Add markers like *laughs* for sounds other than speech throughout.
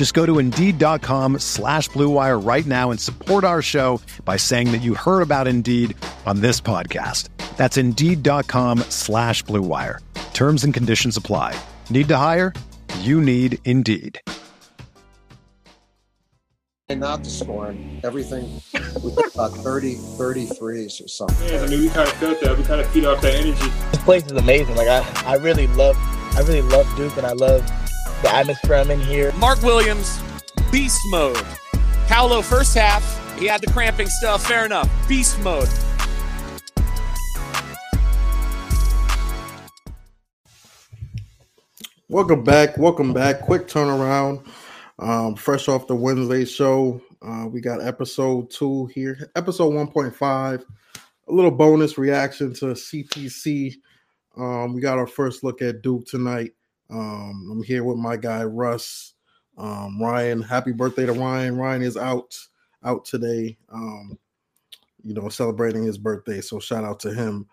Just go to Indeed.com slash BlueWire right now and support our show by saying that you heard about Indeed on this podcast. That's Indeed.com slash BlueWire. Terms and conditions apply. Need to hire? You need Indeed. And not to scorn everything we got about 30, 33s or something. Yeah, I mean, we kind of felt that. We kind of feed off that energy. This place is amazing. Like I, I really love, I really love Duke, and I love the atmosphere I'm in here. Mark Williams, beast mode. Paolo, first half, he had the cramping stuff. Fair enough. Beast mode. Welcome back. Welcome back. Quick turnaround. Um, fresh off the Wednesday show, uh, we got episode two here, episode 1.5, a little bonus reaction to CTC. Um, we got our first look at Duke tonight. Um, I'm here with my guy Russ. Um, Ryan, happy birthday to Ryan. Ryan is out out today. Um, you know, celebrating his birthday. So shout out to him.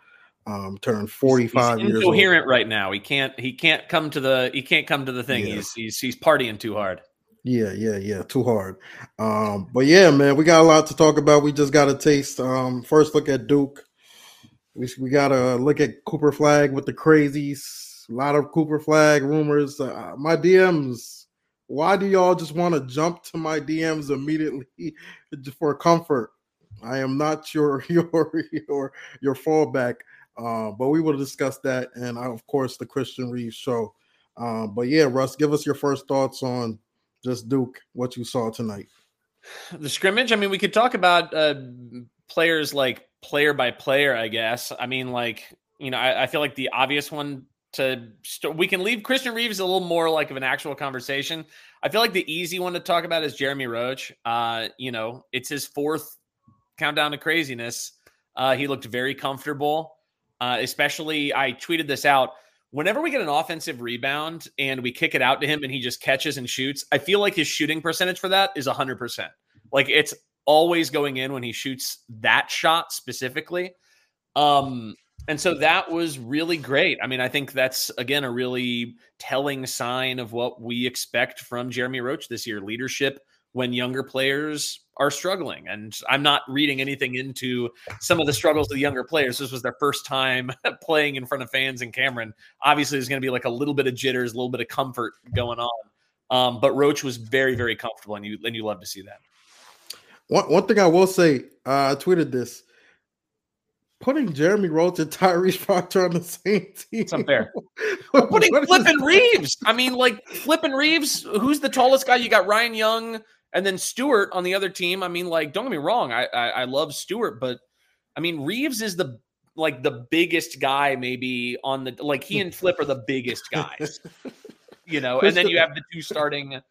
Um, turned 45 he's years incoherent old. right now. He can't. He can't come to the. He can't come to the thing. Yeah. He's he's he's partying too hard. Yeah, yeah, yeah. Too hard. Um, but yeah, man, we got a lot to talk about. We just got a taste. Um, first look at Duke. We we got to look at Cooper Flagg with the crazies. A lot of Cooper Flagg rumors. Uh, my DMs. Why do y'all just want to jump to my DMs immediately *laughs* for comfort? I am not your *laughs* your your your fallback. Uh, but we will discuss that, and uh, of course the Christian Reeves show. Uh, but yeah, Russ, give us your first thoughts on just Duke, what you saw tonight. The scrimmage. I mean, we could talk about uh, players like player by player. I guess. I mean, like you know, I, I feel like the obvious one to st- we can leave Christian Reeves a little more like of an actual conversation. I feel like the easy one to talk about is Jeremy Roach. Uh, you know, it's his fourth countdown to craziness. Uh, he looked very comfortable. Uh, especially, I tweeted this out. Whenever we get an offensive rebound and we kick it out to him and he just catches and shoots, I feel like his shooting percentage for that is 100%. Like it's always going in when he shoots that shot specifically. Um, and so that was really great. I mean, I think that's again a really telling sign of what we expect from Jeremy Roach this year leadership when younger players are struggling. And I'm not reading anything into some of the struggles of the younger players. This was their first time *laughs* playing in front of fans in Cameron. Obviously, there's going to be like a little bit of jitters, a little bit of comfort going on. Um, but Roach was very, very comfortable, and you and you love to see that. One one thing I will say, uh, I tweeted this. Putting Jeremy Roach and Tyrese Proctor on the same team. It's unfair. *laughs* Putting Flippin' Reeves. I mean, like Flippin' Reeves, who's the tallest guy? You got Ryan Young and then Stewart on the other team. I mean, like, don't get me wrong, I, I I love Stewart, but I mean Reeves is the like the biggest guy maybe on the like he and Flip are the biggest guys. *laughs* you know, and then you have the two starting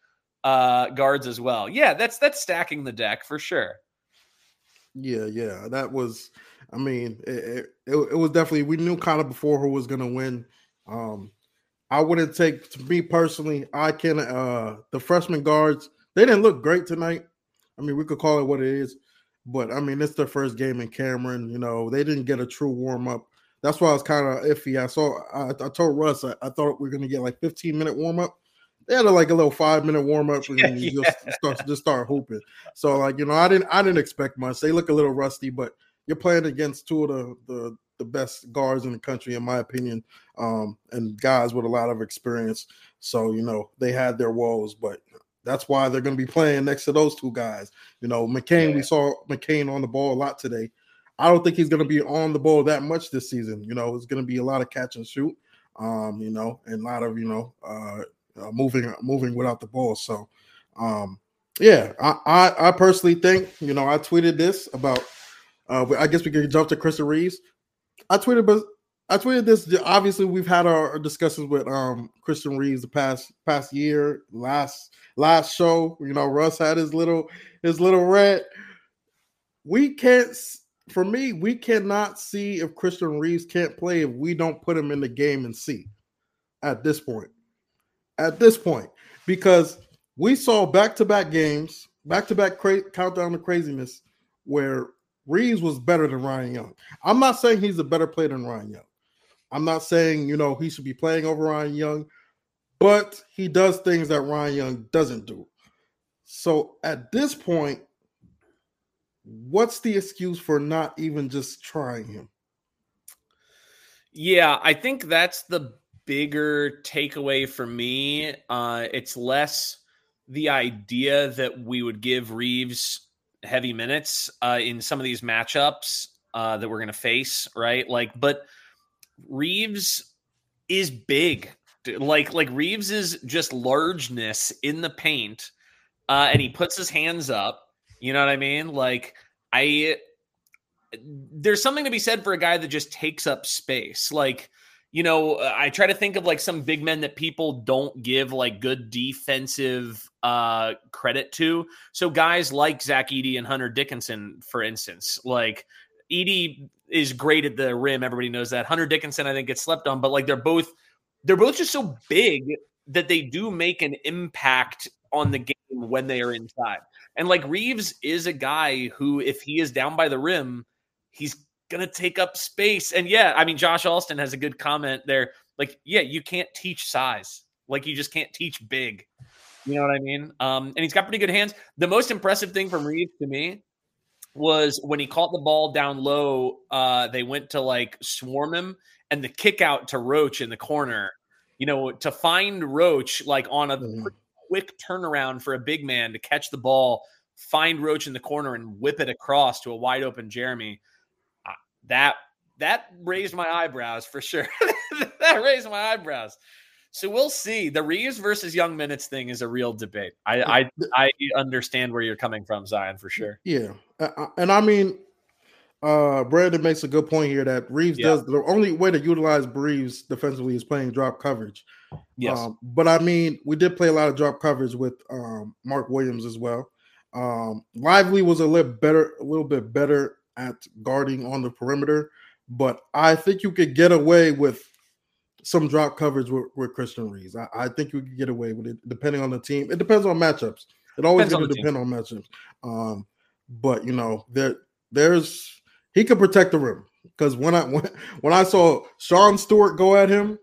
uh guards as well. Yeah, that's that's stacking the deck for sure. Yeah, yeah, that was. I mean, it, it, it was definitely we knew kind of before who was going to win. Um, I wouldn't take to me personally. I can uh the freshman guards they didn't look great tonight. I mean, we could call it what it is, but I mean, it's their first game in Cameron. You know, they didn't get a true warm up. That's why I was kind of iffy. I saw. I, I told Russ I, I thought we were going to get like 15 minute warm up. They had a, like a little five minute warm up *laughs* and then you just start just start hooping. So like you know, I didn't I didn't expect much. They look a little rusty, but you're playing against two of the the, the best guards in the country, in my opinion, um, and guys with a lot of experience. So you know they had their woes, but that's why they're going to be playing next to those two guys. You know, McCain. Yeah. We saw McCain on the ball a lot today. I don't think he's going to be on the ball that much this season. You know, it's going to be a lot of catch and shoot. Um, you know, and a lot of you know uh, uh, moving moving without the ball. So, um, yeah, I, I, I personally think you know I tweeted this about. Uh, I guess we can jump to Chris Reeves. I tweeted, but I tweeted this. Obviously, we've had our discussions with um Christian Reeves the past past year. Last last show, you know, Russ had his little his little red. We can't. For me, we cannot see if Christian Reeves can't play if we don't put him in the game and see. At this point, at this point, because we saw back to back games, back to back countdown to craziness, where Reeves was better than Ryan Young. I'm not saying he's a better player than Ryan Young. I'm not saying, you know, he should be playing over Ryan Young, but he does things that Ryan Young doesn't do. So at this point, what's the excuse for not even just trying him? Yeah, I think that's the bigger takeaway for me. Uh, it's less the idea that we would give Reeves heavy minutes uh, in some of these matchups uh, that we're going to face, right? Like, but Reeves is big. Like like Reeves is just largeness in the paint, uh, and he puts his hands up. You know what I mean? Like I, there's something to be said for a guy that just takes up space. Like you know, I try to think of like some big men that people don't give like good defensive uh credit to. So guys like Zach Edey and Hunter Dickinson, for instance, like Edey is great at the rim. Everybody knows that. Hunter Dickinson, I think, gets slept on, but like they're both they're both just so big that they do make an impact on the game when they are inside. And like Reeves is a guy who, if he is down by the rim, he's gonna take up space. And yeah, I mean, Josh Alston has a good comment there. Like, yeah, you can't teach size. Like, you just can't teach big. You know what I mean? Um, and he's got pretty good hands. The most impressive thing from Reeves to me was when he caught the ball down low, uh, they went to like swarm him and the kick out to Roach in the corner, you know, to find Roach like on a mm-hmm. quick turnaround for a big man to catch the ball, find Roach in the corner and whip it across to a wide open Jeremy. That that raised my eyebrows for sure. *laughs* that raised my eyebrows. So we'll see. The Reeves versus Young minutes thing is a real debate. I I, I understand where you're coming from, Zion, for sure. Yeah, and I mean, uh Brandon makes a good point here that Reeves yeah. does the only way to utilize Reeves defensively is playing drop coverage. Yes, um, but I mean, we did play a lot of drop coverage with um, Mark Williams as well. Um, Lively was a little better, a little bit better at guarding on the perimeter, but I think you could get away with some drop coverage with, with Christian Reeves. I, I, think you could get away with it depending on the team. It depends on matchups. It always going to depend team. on matchups. Um, but you know, there there's he could protect the rim because when I *laughs* when, when I saw Sean Stewart go at him,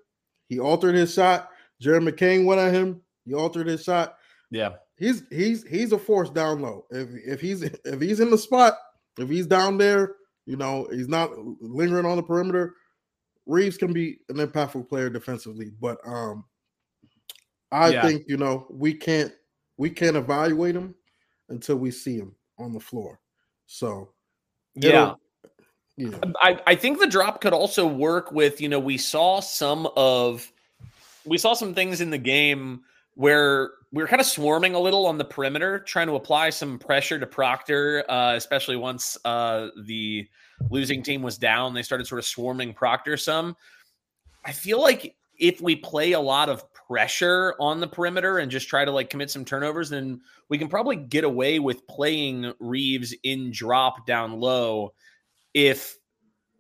he altered his shot. Jared McCain went at him, he altered his shot. Yeah, he's he's he's a force down low. If if he's if he's in the spot, if he's down there, you know, he's not lingering on the perimeter Reeves can be an impactful player defensively, but um, I yeah. think you know we can't we can't evaluate him until we see him on the floor. So yeah. Yeah. I, I think the drop could also work with, you know, we saw some of we saw some things in the game where we were kind of swarming a little on the perimeter, trying to apply some pressure to Proctor, uh, especially once uh, the losing team was down. They started sort of swarming Proctor some. I feel like if we play a lot of pressure on the perimeter and just try to like commit some turnovers, then we can probably get away with playing Reeves in drop down low if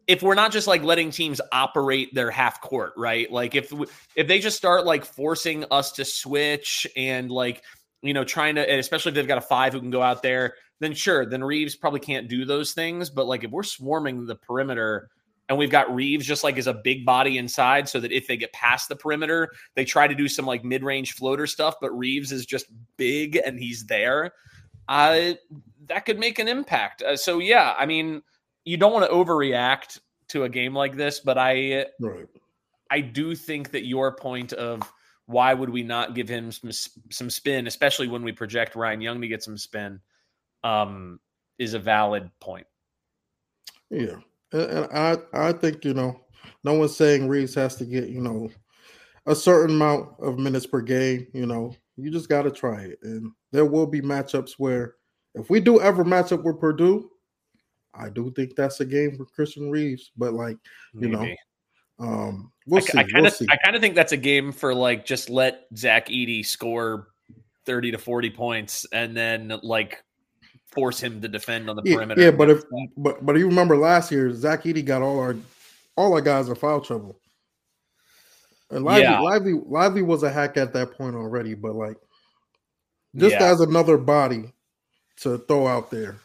if we're not just like letting teams operate their half court, right? Like if if they just start like forcing us to switch and like you know trying to, especially if they've got a five who can go out there, then sure, then Reeves probably can't do those things. But like if we're swarming the perimeter and we've got Reeves just like as a big body inside, so that if they get past the perimeter, they try to do some like mid range floater stuff, but Reeves is just big and he's there. Uh, that could make an impact. Uh, so yeah, I mean you don't want to overreact to a game like this, but I right. I do think that your point of why would we not give him some some spin, especially when we project Ryan Young to get some spin, um, is a valid point. Yeah, and, I I think you know, no one's saying Reeves has to get you know a certain amount of minutes per game. You know, you just got to try it, and there will be matchups where if we do ever match up with Purdue, I do think that's a game for Christian Reeves, But like you Maybe. know, um, we'll I, see. I kind we'll of. I kind of think that's a game for like just let Zach Edey score thirty to forty points, and then like force him to defend on the Yeah, perimeter. yeah, but if but but you remember last year, Zach Edey got all our all our guys in foul trouble. And Lively, Yeah. Lively, Lively was a hack at that point already, but like just Yeah. as another body to throw out there.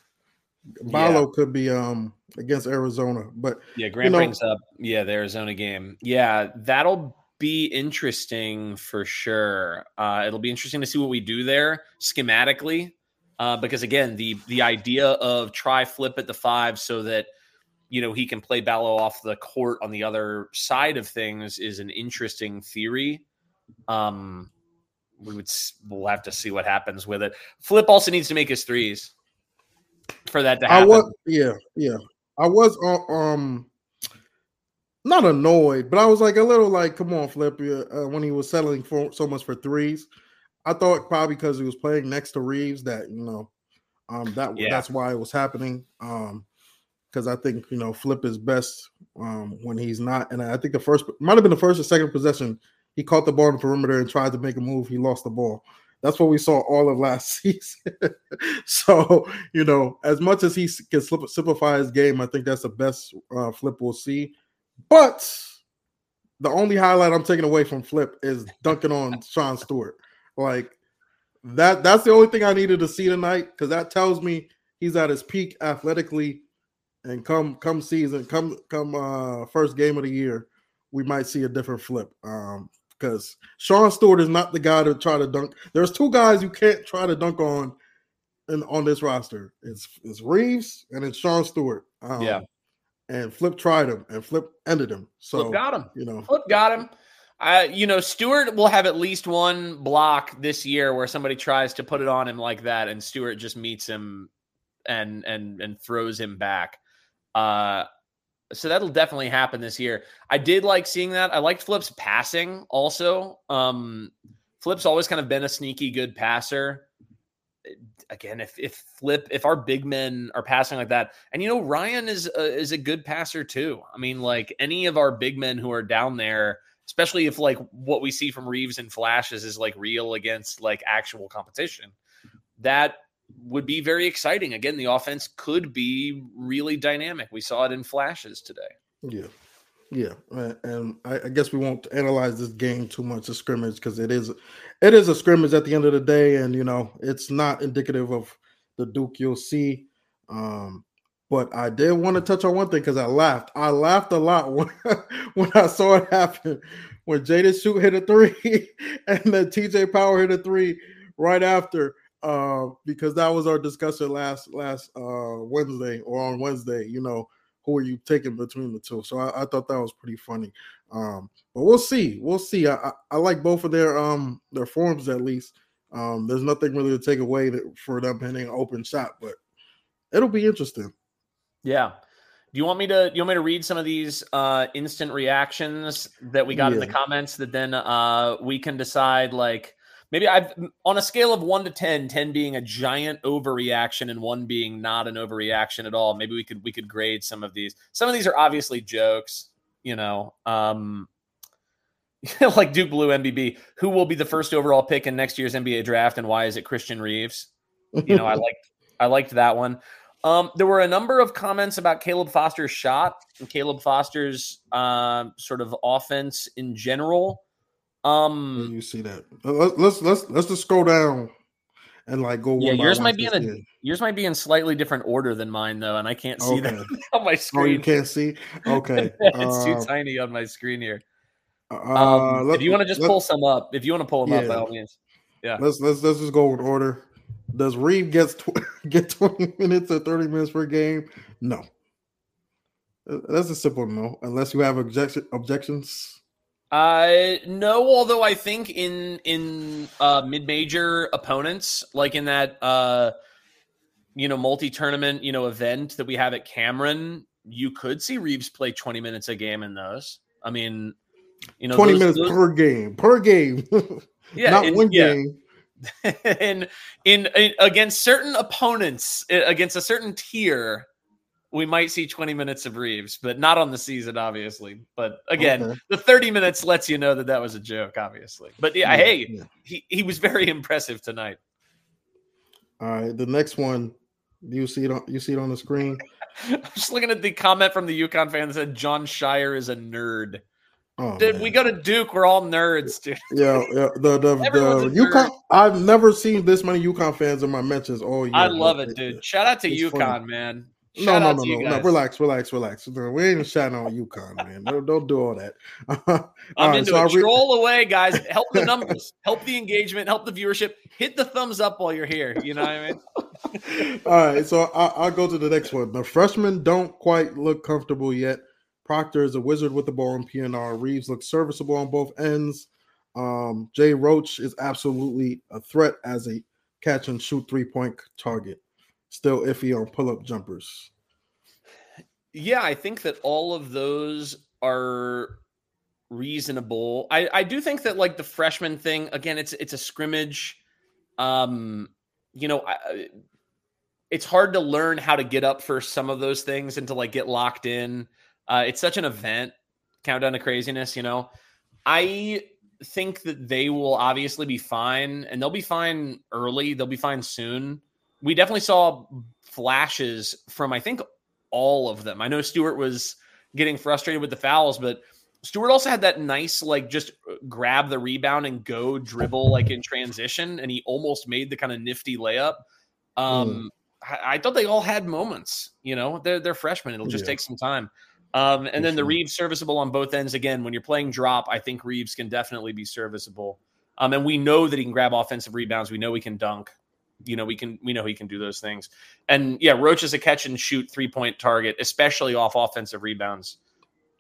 Ballo could be um against Arizona, but Yeah, Grant know- brings up yeah the Arizona game. Yeah, that'll be interesting for sure. Uh, it'll be interesting to see what we do there schematically, uh, because again, the the idea of try flip at the five so that you know he can play Ballo off the court on the other side of things is an interesting theory. Um, we would we'll have to see what happens with it. Flip also needs to make his threes for that to I happen. was yeah, yeah. I was uh, um not annoyed, but I was like a little like, come on, Flip, uh, when he was settling for so much for threes. I thought probably because he was playing next to Reeves that you know, um, that Yeah. that's why it was happening. Um, because I think you know Flip is best um when he's not, and I think the first might have been the first or second possession he caught the ball on the perimeter and tried to make a move. He lost the ball. That's what we saw all of last *laughs* season. so you know, as much as he can slip, simplify his game, I think that's the best uh, Flip we'll see. But the only highlight I'm taking away from Flip is dunking on Sean Stewart. Like that. That's the only thing I needed to see tonight because that tells me he's at his peak athletically. And come come season, come come uh first game of the year, we might see a different Flip. Um, because Sean Stewart is not the guy to try to dunk. There's two guys you can't try to dunk on in, on this roster. It's it's Reeves and it's Sean Stewart. Um, Yeah. and Flip tried him and Flip ended him. So Flip got him. you know, Flip got him. Uh, you know, Stewart will have at least one block this year where somebody tries to put it on him like that, and Stewart just meets him and and and throws him back. Uh, so that'll definitely happen this year. I did like seeing that. I liked Flip's passing also. Um, Flip's always kind of been a sneaky good passer. Again, if if Flip, if our big men are passing like that, and you know Ryan is a, is a good passer too. I mean, like any of our big men who are down there, especially if like what we see from Reeves and flashes is like real against like actual competition, that would be very exciting. Again, the offense could be really dynamic. We saw it in flashes today. yeah, yeah. And I, guess we won't analyze this game too much, a scrimmage, because it is it is a scrimmage at the end of the day, and you know it's not indicative of the Duke you'll see. Um, but I did want to touch on one thing because I laughed. I laughed a lot *laughs* when, when I saw it happen when Jaden Schutt hit a three *laughs* and then TJ Power hit a three right after. Uh, because that was our discussion last last uh Wednesday or on Wednesday, you know, who are you taking between the two? So I, I thought that was pretty funny. Um, but we'll see. We'll see. I, I, I like both of their um their forms at least. Um, there's nothing really to take away that, for them hitting an open shot, but it'll be interesting. Yeah. Do you want me to? Do You want me to read some of these uh, instant reactions that we got in the comments that then uh, we can decide like maybe I've on a scale of one to 10, 10 being a giant overreaction and one being not an overreaction at all. Maybe we could we could grade some of these. Some of these are obviously jokes, you know. Um, *laughs* like Duke Blue MBB, who will be the first overall pick in next year's NBA draft, and why is it Christian Reeves? You know, I *laughs* liked I liked that one. Um, there were a number of comments about Caleb Foster's shot and Caleb Foster's um, sort of offense in general. Um, you see that. Let's let's let's just scroll down and like go. Yeah, yours might be in a- yours might be in slightly different order than mine though, and I can't see that *laughs* on my screen. Oh, you can't see. Okay. *laughs* it's too Uh, tiny on my screen here. uh, Um, let- if you want to just pull some up, if you want to pull them up, by Yeah. all means. Yeah. Let's let's let's just go in order. Does Reed gets tw- *laughs* get twenty minutes or thirty minutes per game? No. Uh, That's a simple no. Unless you have objection objections. Uh no, although I think in in uh mid-major opponents, like in that uh you know multi-tournament, you know, event that we have at Cameron, you could see Reeves play 20 minutes a game in those. I mean, you know, 20 those- minutes those- per game. Per game. *laughs* yeah, Not in- one yeah. game. *laughs* in, in in against certain opponents, uh, against a certain tier, we might see 20 minutes of Reeves, but not on the season, obviously. But again, Okay. the 30 minutes lets you know that that was a joke, obviously. But yeah, Yeah, hey, yeah. he he was very impressive tonight. All right. The next one. You see it on you see it on the screen? *laughs* I'm just looking at the comment from the UConn fan that said Jon Scheyer is a nerd. Oh, Dude, man. we go to Duke, we're all nerds, dude. Yeah, yeah. The the, the *laughs* UConn. nerd. I've never seen this many UConn fans in my mentions all year. I love it, dude. Shout out to it's UConn, funny. man. No, Shout no, no, no, no. Relax, relax, relax. No, We ain't shouting on UConn, man. Don't, don't do all that. *laughs* All I'm right, into so it. Re- Troll away, guys. Help the numbers, help the engagement, help the viewership. Hit the thumbs up while you're here. You know what I mean? *laughs* All right, so I, I'll go to the next one. The freshmen don't quite look comfortable yet. Proctor is a wizard with the ball in PNR. Reeves looks serviceable on both ends. Um, Jay Roach is absolutely a threat as a catch and shoot three point target. Still iffy on pull up jumpers. Yeah, I think that all of those are reasonable. I, I do think that like the freshman thing again, it's it's a scrimmage. Um, you know, I, it's hard to learn how to get up for some of those things and to like get locked in. Uh, it's such an event, countdown to craziness. You know, I think that they will obviously be fine, and they'll be fine early. They'll be fine soon. We definitely saw flashes from I think all of them. I know Stewart was getting frustrated with the fouls, but Stewart also had that nice, like, just grab the rebound and go dribble, like in transition, and he almost made the kind of nifty layup. Um, I, I thought they all had moments. You know, they're they're freshmen. It'll just Yeah. take some time. Um, and then the. Reeves serviceable on both ends. Again, when you're playing drop, I think Reeves can definitely be serviceable. Um, and we know that he can grab offensive rebounds. We know he can dunk. You know, we can we know he can do those things. And yeah, Roach is a catch and shoot three point target, especially off offensive rebounds.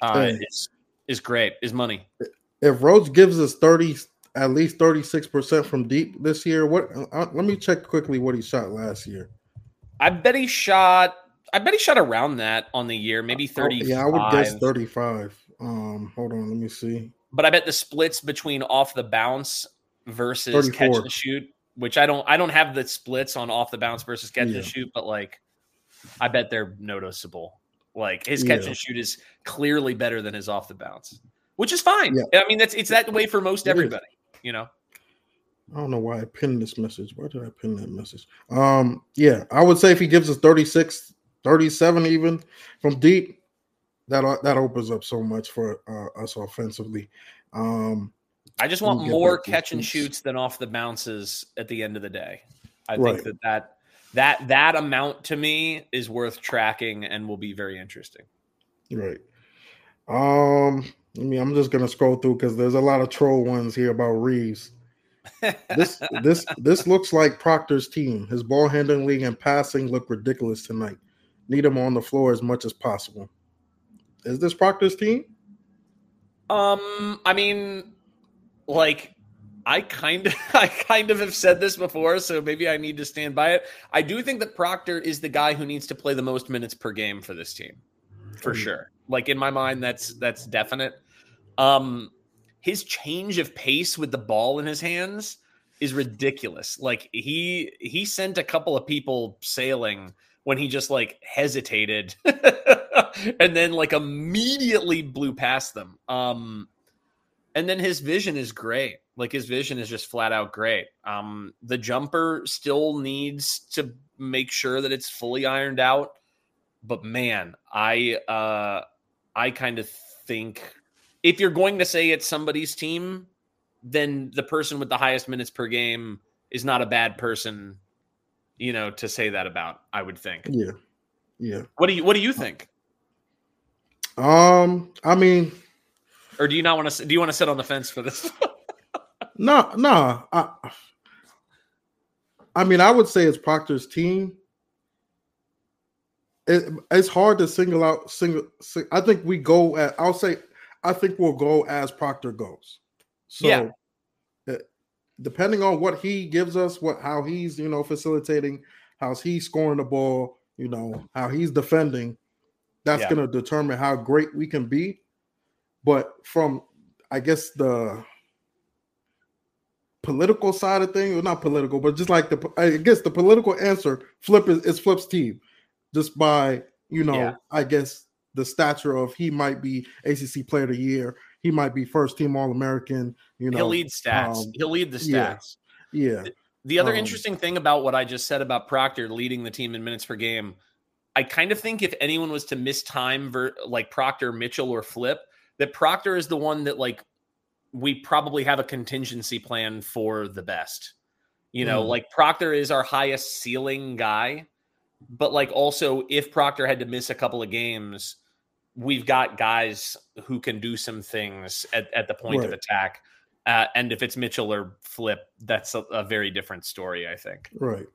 Uh, Hey. is is great. Is money. If Roach gives us 30, at least 36% from deep this year, what uh, let me check quickly what he shot last year. I bet he shot. I bet he shot around that on the year, maybe Oh, thirty. yeah, I would guess 35. Um, hold on, let me see. But I bet the splits between off the bounce versus catch 34. and shoot, which I don't. I don't have the splits on off the bounce versus catch Yeah. and shoot, but like, I bet they're noticeable. Like his catch Yeah. and shoot is clearly better than his off the bounce, which is fine. Yeah. I mean, that's it's that way for most It is. everybody. You know. I don't know why I pinned this message. Why did I pin that message? Um, yeah, I would say if he gives us 36, 37 even from deep, that that opens up so much for uh, us offensively. Um, I just want more catch and shoots. shoots than off the bounces at the end of the day. I Right. think that that that that amount to me is worth tracking and will be very interesting. right. Um, I mean, I'm just gonna scroll through because there's a lot of troll ones here about Reeves. This *laughs* this this looks like Proctor's team. His ball handling and passing look ridiculous tonight. Need him on the floor as much as possible. Is this Proctor's team? Um, I mean, like, I kind of, *laughs* I kind of have said this before, so maybe I need to stand by it. I do think that Proctor is the guy who needs to play the most minutes per game for this team, for Mhm. sure. Like in my mind, that's that's definite. Um, his change of pace with the ball in his hands is ridiculous. Like he he sent a couple of people sailing when he just like hesitated *laughs* and then like immediately blew past them. Um and then his vision is great. Like his vision is just flat out great. Um the jumper still needs to make sure that it's fully ironed out. But man, I uh I kind of think if you're going to say it's somebody's team, then the person with the highest minutes per game is not a bad person, you know, to say that about, I would think. Yeah, yeah. What do you what do you think? Um, I mean, Or do you not want to do you want to sit on the fence for this? *laughs* no, no. I, I mean, I would say it's Proctor's team. It, it's hard to single out single. sing- I think we go at. I'll say. I think we'll go as Proctor goes. So, Yeah. uh, depending on what he gives us, what how he's you know facilitating, how's he scoring the ball, you know how he's defending. That's Yeah. going to determine how great we can be. But from, I guess, the political side of things, well, not political, but just like the, I guess the political answer, Flip is, is Flip's team, just by you know, Yeah. I guess the stature of he might be ACC Player of the Year, he might be first team All American. You know, He'll lead stats. um, He'll lead the yeah. stats. yeah, The other Um, interesting thing about what I just said about Proctor leading the team in minutes per game, I kind of think if anyone was to miss time, ver- like Proctor, Mitchell, or Flip, that Proctor is the one that like we probably have a contingency plan for the best. You know, Mm. like Proctor is our highest ceiling guy, but like also if Proctor had to miss a couple of games, we've got guys who can do some things at, at the point of attack. Uh, and if it's Mitchell or Flip, that's a, a very different story, I think. right.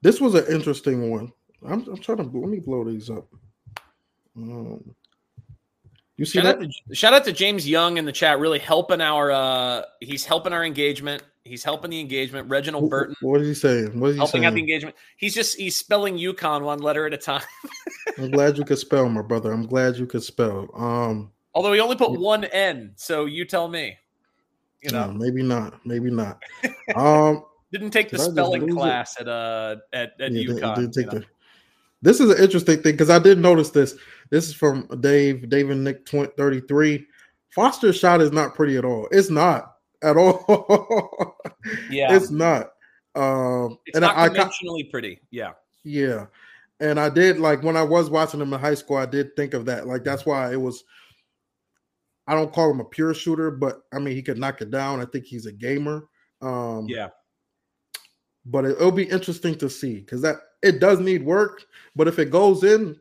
This was an interesting one. I'm, I'm trying to let me blow these up. Um, you see Shout that? out, to, shout out to James Young in the chat, really helping our. uh He's helping our engagement. He's helping the engagement. Reginald Burton. What, Burton what is he saying? What is he helping out the engagement. He's just he's spelling UConn one letter at a time. *laughs* I'm glad you could spell, my brother. I'm glad you could spell. Um, Although he only put one N, so you tell me. You know, no, maybe not. Maybe not. *laughs* Um, didn't take the Did spelling lose it? class at uh at at Yeah, UConn. they you take the- This is an interesting thing because I did notice this. This is from Dave, Dave and Nick 20, 33. Foster's shot is not pretty at all. It's not at all. *laughs* Yeah, it's not. Um, it's and not I, I, conventionally pretty. Yeah, yeah, and I did like when I was watching him in high school. I did think of that. Like that's why it was. I don't call him a pure shooter, but I mean he could knock it down. I think he's a gamer. Um, yeah. but it, will be interesting to see because that it does need work. But if it goes in,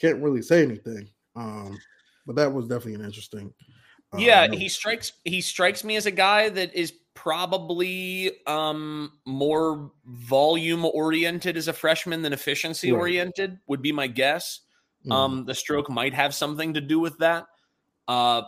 can't really say anything. Um, but that was definitely an interesting. uh, yeah note. he strikes he strikes me as a guy that is probably um more volume oriented as a freshman than efficiency Right. oriented would be my guess Mhm. um the stroke might have something to do with that uh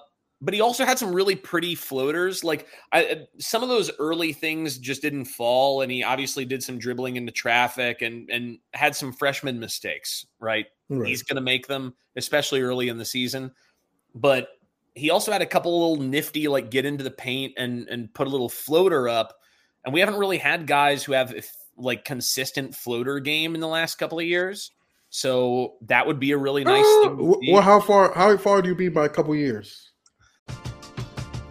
but he also had some really pretty floaters like I, uh, some of those early things just didn't fall and he obviously did some dribbling into traffic and and had some freshman mistakes right Right. he's going to make them, especially early in the season. But he also had a couple little nifty, like get into the paint and and put a little floater up. And we haven't really had guys who have like consistent floater game in the last couple of years. So that would be a really nice Uh, thing. to wh- see. well, how far? How far do you be by a couple years?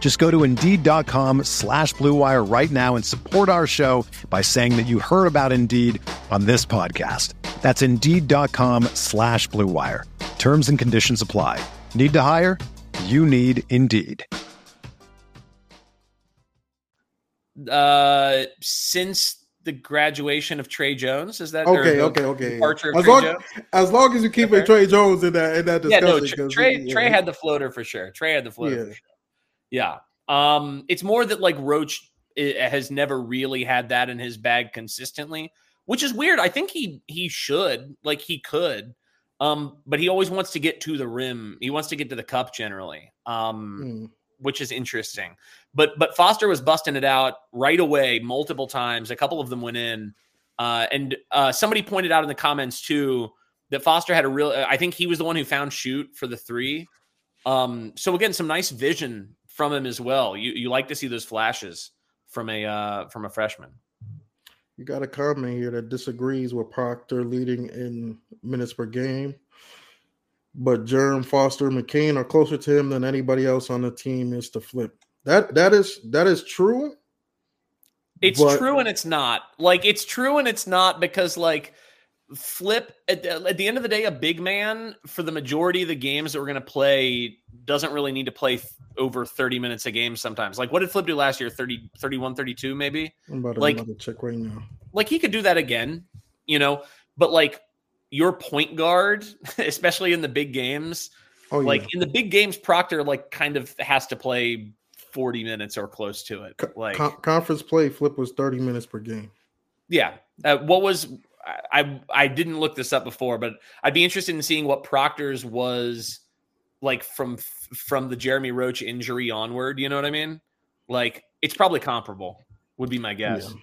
Just go to Indeed.com slash Blue Wire right now and support our show by saying that you heard about Indeed on this podcast. That's Indeed.com slash Blue Wire. Terms and conditions apply. Need to hire? You need Indeed. uh, since the graduation of Tre Jones, is that or Okay, the okay, okay. Departure of As Tre long, Jones? as long as you keep Okay. it Tre Jones in that in that discussion. yeah, discussion. no, Tr- 'cause, Tre yeah. Tre had the floater for sure. Tre had the floater Yeah. for sure. Yeah. Um, it's more that like Roach has never really had that in his bag consistently, which is weird. I think he he should like he could, um, but he always wants to get to the rim. He wants to get to the cup generally, um, Mm. which is interesting. But but Foster was busting it out right away multiple times. A couple of them went in, uh, and uh, somebody pointed out in the comments too that Foster had a real. I think he was the one who found Schutt for the three. Um, so again, some nice vision from him as well. You you like to see those flashes from a uh, from a freshman. You got a comment here that disagrees with Proctor leading in minutes per game, but Jerm, Foster, McCain are closer to him than anybody else on the team is to flip. That that is that is true. It's But- true and it's not. Like it's true and it's not because like flip at the, at the end of the day a big man for the majority of the games that we're going to play doesn't really need to play th- over 30 minutes a game sometimes. Like what did Flip do last year 30 31 32 maybe? I'm about to Like- check right now. Like he could do that again, you know, but like your point guard, *laughs* especially in the big games, Oh yeah. like in the big games Proctor like kind of has to play 40 minutes or close to it. Like Con- conference play flip was 30 minutes per game. Yeah. Uh, what was I, I didn't look this up before, but I'd be interested in seeing what Proctor's was like from from the Jeremy Roach injury onward. You know what I mean? Like it's probably comparable. Would be my guess. Yeah.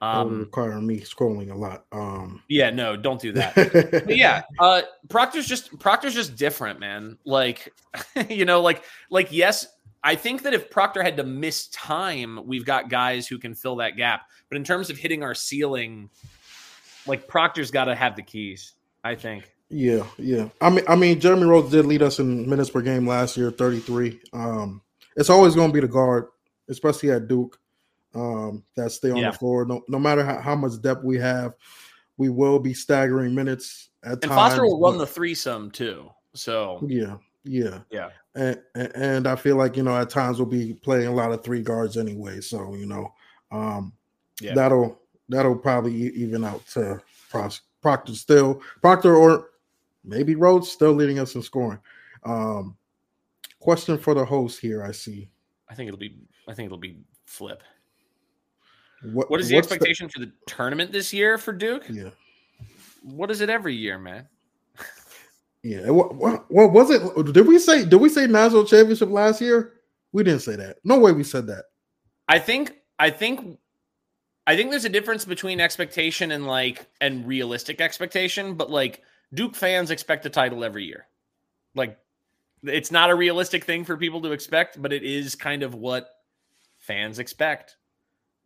That would Um, require me scrolling a lot. Um yeah, no, don't do that. *laughs* But yeah, uh, Proctor's just Proctor's just different, man. Like, *laughs* you know, like like yes, I think that if Proctor had to miss time, we've got guys who can fill that gap. But in terms of hitting our ceiling, like Proctor's got to have the keys. I think. Yeah, yeah. I mean, I mean, Jeremy Roach did lead us in minutes per game last year, thirty three. Um, it's always going to be the guard, especially at Duke, um, that stay on Yeah. the floor. No, no matter how, how much depth we have, we will be staggering minutes at And times. Foster will run but- the threesome too. So Yeah, yeah, yeah, and, and and I feel like you know at times we'll be playing a lot of three guards anyway. So you know, um, Yeah. that'll that'll probably even out to Proctor still Proctor or maybe Roach still leading us in scoring. Um, question for the host here. I see. I think it'll be. I think it'll be flip. What What is the expectation for the tournament this year for Duke? yeah, What is it every year, man? yeah. What, what what was it? Did we say did we say national championship last year? We didn't say that. No way we said that. I think I think I think there's a difference between expectation and like and realistic expectation, but like Duke fans expect a title every year. Like it's not a realistic thing for people to expect, but it is kind of what fans expect.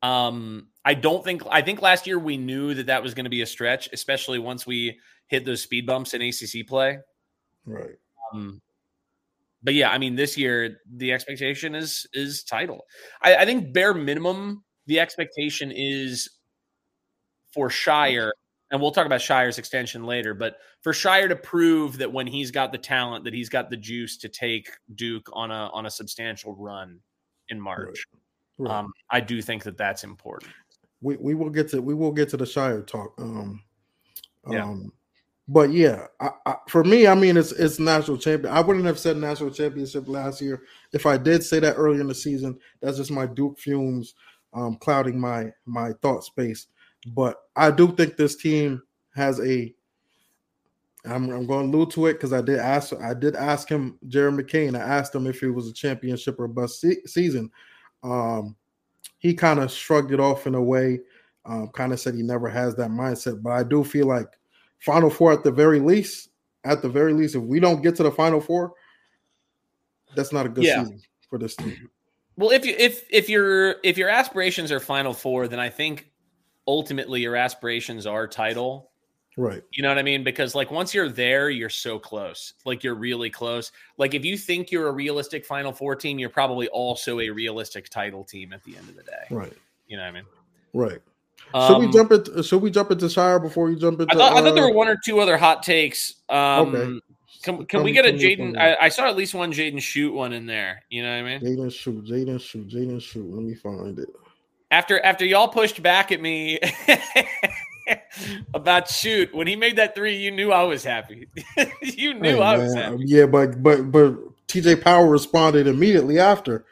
Um I don't think I think last year we knew that that was going to be a stretch, especially once we hit those speed bumps in ACC play. Right. Um, but yeah, I mean, this year the expectation is is title. I, I think bare minimum the expectation is for Scheyer, and we'll talk about Scheyer's extension later. But for Scheyer to prove that when he's got the talent, that he's got the juice to take Duke on a on a substantial run in March. Right. Um, I do think that that's important. we, we will get to we will get to the Scheyer talk. Um, Yeah. um but yeah, I, I, for me, I mean, it's it's national champion. I wouldn't have said national championship last year if I did say that early in the season. That's just my Duke fumes um, clouding my my thought space. But I do think this team has a. I'm, I'm going to allude to it because I did ask I did ask him Jeremy McCain. I asked him if it was a championship or bust se- season. Um, he kind of shrugged it off in a way. Um, kind of said he never has that mindset, but I do feel like Final Four at the very least. At the very least, if we don't get to the Final Four, that's not a good Yeah. season for this team. Well, if you if if your if your aspirations are Final Four, then I think ultimately your aspirations are title. Right. You know what I mean? Because like once you're there, you're so close. Like you're really close. Like if you think you're a realistic Final Four team, you're probably also a realistic title team at the end of the day. Right. You know what I mean? Right. should we Um, jump into should we jump into Scheyer before you jump into I thought, I thought there uh, were one or two other hot takes. Um, Okay. Can, can we get a tell me which Jaden? I, I saw at least one Jaden Schutt one in there. You know what I mean? Jaden Schutt, Jaden Schutt, Jaden Schutt. Let me find it. after after y'all pushed back at me *laughs* about Schutt when he made that three you knew i was happy *laughs* you knew Hey, i was man, happy Yeah, but but but TJ Power responded immediately after.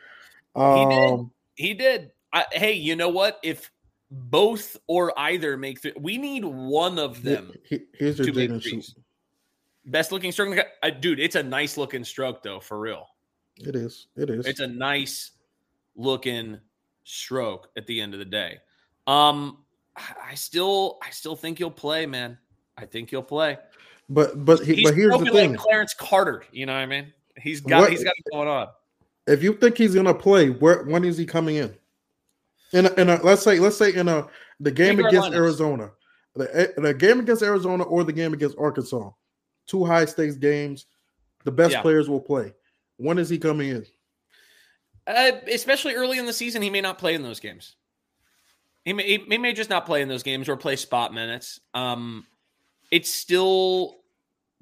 Um, did. he did I, hey you know what if both or either make th- we need one of them he- here's your Jaden Schutt. Best looking stroke in the co- uh, dude it's a nice looking stroke though for real It is. It is. it's a nice looking stroke at the end of the day um I- i still i still think he'll play man i think he'll play but but he, he's but here's the thing. like Clarence Carter. You know what I mean? He's got What- he's got it going on. if you think he's gonna play, where when is he coming in? In a, in a let's say let's say in a the game against. Arizona, the, the game against Arizona or the game against Arkansas, two high stakes games, the best Yeah. players will play. When is he coming in? Uh, especially early in the season, he may not play in those games. He may, he may just not play in those games or play spot minutes. Um, it's still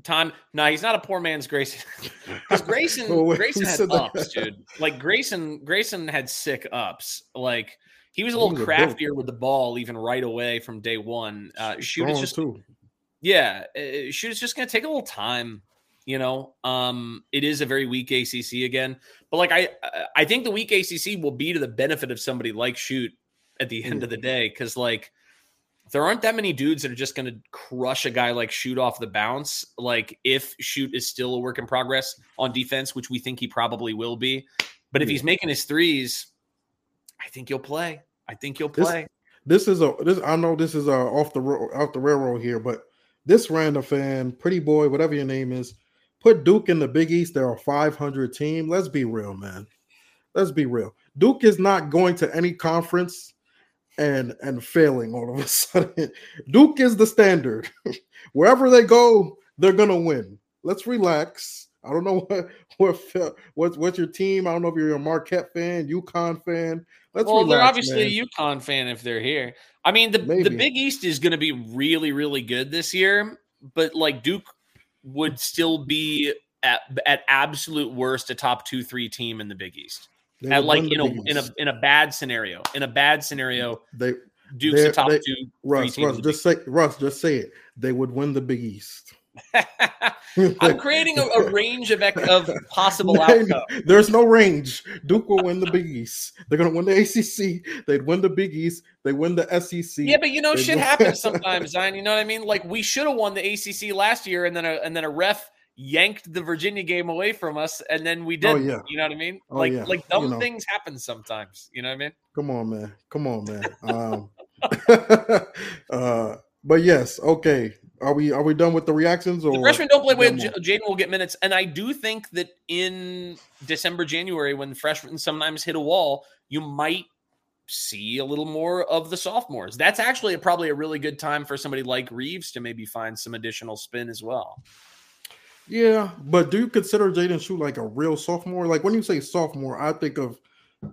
time. No, he's not a poor man's Grayson. *laughs* Because Grayson, *laughs* Well, Grayson had said that? ups, dude. Like Grayson, Grayson had sick ups. Like he was a little craftier with the ball, even right away from day one. Uh, Schutt is Strong, just too. Yeah, uh, Schutt is just going to take a little time. You know, um, it is a very weak ACC again, but like I, I think the weak ACC will be to the benefit of somebody like Schutt at the end of the day because like there aren't that many dudes that are just going to crush a guy like Schutt off the bounce. Like if Schutt is still a work in progress on defense, which we think he probably will be, but if Yeah. he's making his threes, I think he'll play. I think he'll play. This is a this. I know this is uh off the off the railroad here, but this random fan, pretty boy, whatever your name is, put Duke in the Big East. They're a 500 team. Let's be real, man. Let's be real. Duke is not going to any conference and and failing all of a *laughs* sudden. Duke is the standard. *laughs* Wherever they go, they're gonna win. Let's relax. I don't know *laughs* what what what's what's your team. I don't know if you're a Marquette fan, UConn fan. Let's well, they're obviously man. a UConn fan if they're here. I mean, the the Big East is going to be really, really good this year, but like Duke would still be at at absolute worst a top two, three team in the Big East. They At like in a in a in a bad scenario, in a bad scenario, they Duke's a top they- two. three Russ, team Russ, just say Russ, just say it. They would win the Big East. *laughs* I'm creating a, a range of of possible *laughs* outcomes. There's no range. Duke will win the Big East. They're gonna win the ACC. They'd win the Big East. They win the SEC. Yeah, but you know, shit happens *laughs* sometimes, Zion. You know what I mean? Like we should have won the ACC last year, and then a and then a ref yanked the Virginia game away from us, and then we did. Oh, yeah. You know what I mean? Oh, like yeah. like dumb You know. things happen sometimes. You know what I mean? Come on, man. Come on, man. Um, uh, but yes, okay. Are we are we done with the reactions? Or The freshmen don't play we well. got J- more? Jaden will get minutes, and I do think that in December, January, when freshmen sometimes hit a wall, you might see a little more of the sophomores. That's actually a, probably a really good time for somebody like Reeves to maybe find some additional spin as well. Yeah, but do you consider Jaden Schutt like a real sophomore? Like when you say sophomore, I think of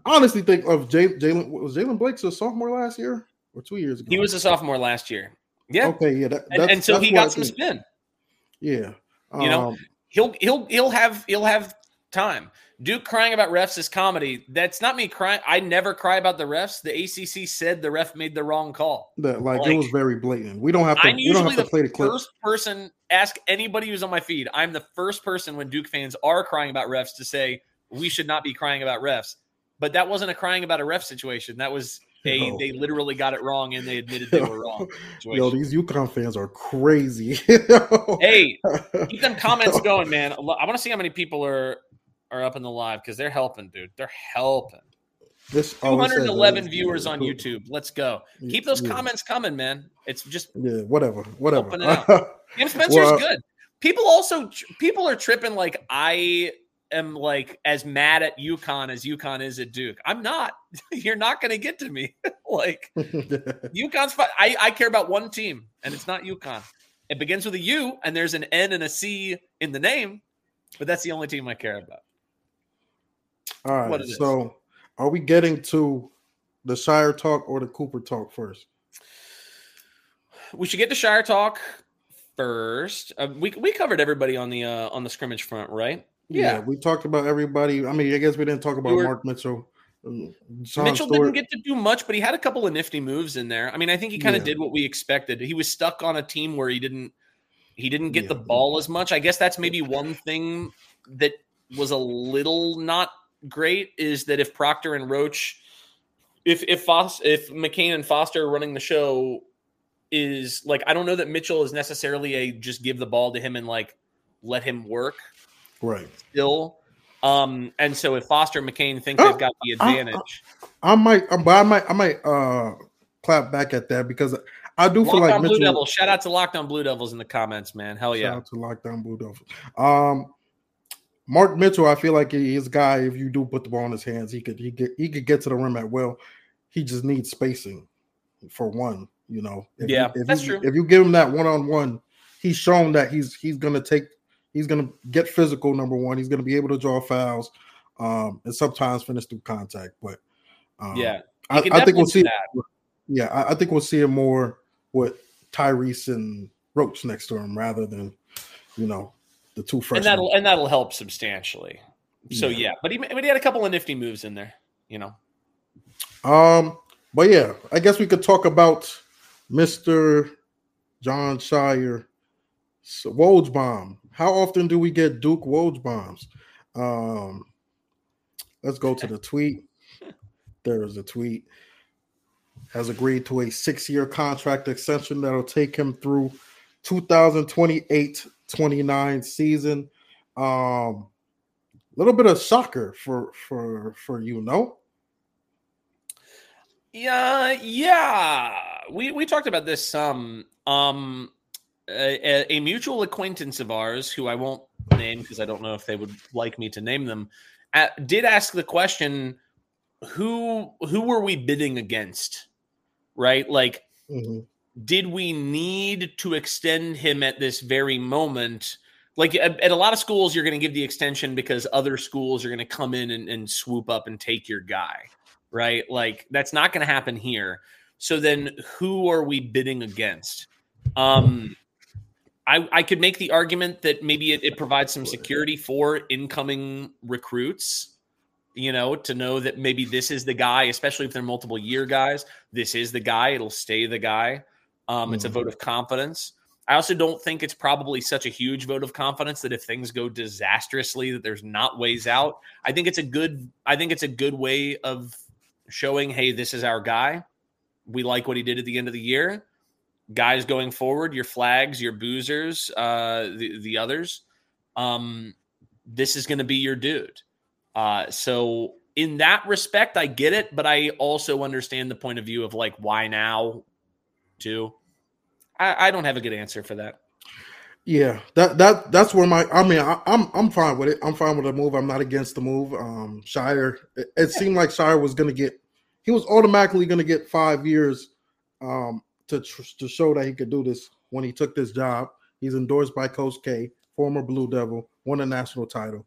honestly think of Jaylen. Was Jaylen Blakes a sophomore last year or two years ago? He was a sophomore last year. Yeah. Okay, yeah, that, and, that's, and so he got some spin. Yeah, You know, Um, He'll he'll he'll have he'll have time. Duke crying about refs is comedy. That's not me crying. I never cry about the refs. The ACC said the ref made the wrong call. that like, it was very blatant. We don't have to. I'm We don't usually have to the play the clip. first person. Ask anybody who's on my feed. I'm the first person when Duke fans are crying about refs to say we should not be crying about refs. But that wasn't a crying about a ref situation. That was they No. they literally got it wrong and they admitted they were wrong. *laughs* Yo, these UConn fans are crazy. *laughs* Hey, keep them comments *laughs* going, man. I want to see how many people are are up in the live because they're helping, dude. They're helping. This oh, it says, 211 uh, viewers on uh, YouTube. Let's go. Keep those yeah. comments coming, man. It's just Yeah, whatever, whatever. Up. Spencer's Well, good. People also people are tripping like I am like as mad at UConn as UConn is at Duke. I'm not. *laughs* You're not going to get to me. *laughs* like *laughs* UConn's fine. I I care about one team, and it's not UConn. It begins with a U, and there's an N and a C in the name, but that's the only team I care about. All right. what it is. So, are we getting to the Scheyer talk or the Cooper talk first? We should get to Scheyer talk first. Uh, we we covered everybody on the uh, on the scrimmage front, right? Yeah. we talked about everybody. I mean, I guess we didn't talk about were- Mark Mitchell. um, Sean Mitchell Stewart. didn't get to do much, but he had a couple of nifty moves in there. I mean, I think he kind of Yeah. did what we expected. He was stuck on a team where he didn't he didn't get Yeah. the ball as much. I guess that's maybe one thing that was a little not great is that if Proctor and Roach, if if Fos, if McCain and Foster are running the show, is like I don't know that Mitchell is necessarily a just give the ball to him and like let him work right. still. Um, and so if Foster and McCain think they've got the I- I- advantage. I might, um, but I might, I might uh clap back at that because I do feel like Blue Mitchell. Devils. Shout out to Lockdown Blue Devils in the comments, man. Hell Shout yeah. out to Lockdown Blue Devils. Um, Mark Mitchell, I feel like he's a guy. If you do put the ball in his hands, he could he get he could get to the rim at will. He just needs spacing for one. You know, if Yeah, you, if that's you, true. If you give him that one on one, he's shown that he's he's gonna take he's gonna get physical. Number one, he's gonna be able to draw fouls, um, and sometimes finish through contact. But um, Yeah. I, I think we'll see. do yeah, I, I think we'll see him more with Tyrese and Roach next to him rather than you know the two freshmen. and that'll and that'll help substantially. So Yeah. yeah, but he but he had a couple of nifty moves in there. You know, Um, but yeah, I guess we could talk about Mr. Jon Scheyer so. How often do we get Duke Woj bombs? Um, let's go to the tweet. There is a tweet. Has agreed to a six-year contract extension that'll take him through 2028-29 season. Um, little bit of shocker for for for you, no? Yeah, yeah. We we talked about this some. Um, a, a mutual acquaintance of ours, who I won't name because I don't know if they would like me to name them, uh, did ask the question: Who who were we bidding against? Right, like Mhm. did we need to extend him at this very moment? Like at, at a lot of schools, you're going to give the extension because other schools are going to come in and, and swoop up and take your guy, right? Like that's not going to happen here. So then, who are we bidding against? Um, I, I could make the argument that maybe it, it provides some security for incoming recruits you know, to know that maybe this is the guy, especially if they're multiple year guys. This is the guy. It'll stay the guy. Um, It's a Mhm. vote of confidence. I also don't think it's probably such a huge vote of confidence that if things go disastrously, that there's not ways out. I think it's a good. I think it's a good way of showing, hey, this is our guy. We like what he did at the end of the year. Guys going forward, your Flaggs, your Boozers, uh, the the others. Um, this is going to be your dude. Uh, so in that respect, I get it, but I also understand the point of view of like why now, too. I, I don't have a good answer for that. Yeah, that that that's where my I mean I, I'm I'm fine with it. I'm fine with the move. I'm not against the move. Um, Scheyer. It, it seemed like Scheyer was going to get. He was automatically going to get five years, um, to tr- to show that he could do this when he took this job. He's endorsed by Coach K, former Blue Devil, won a national title.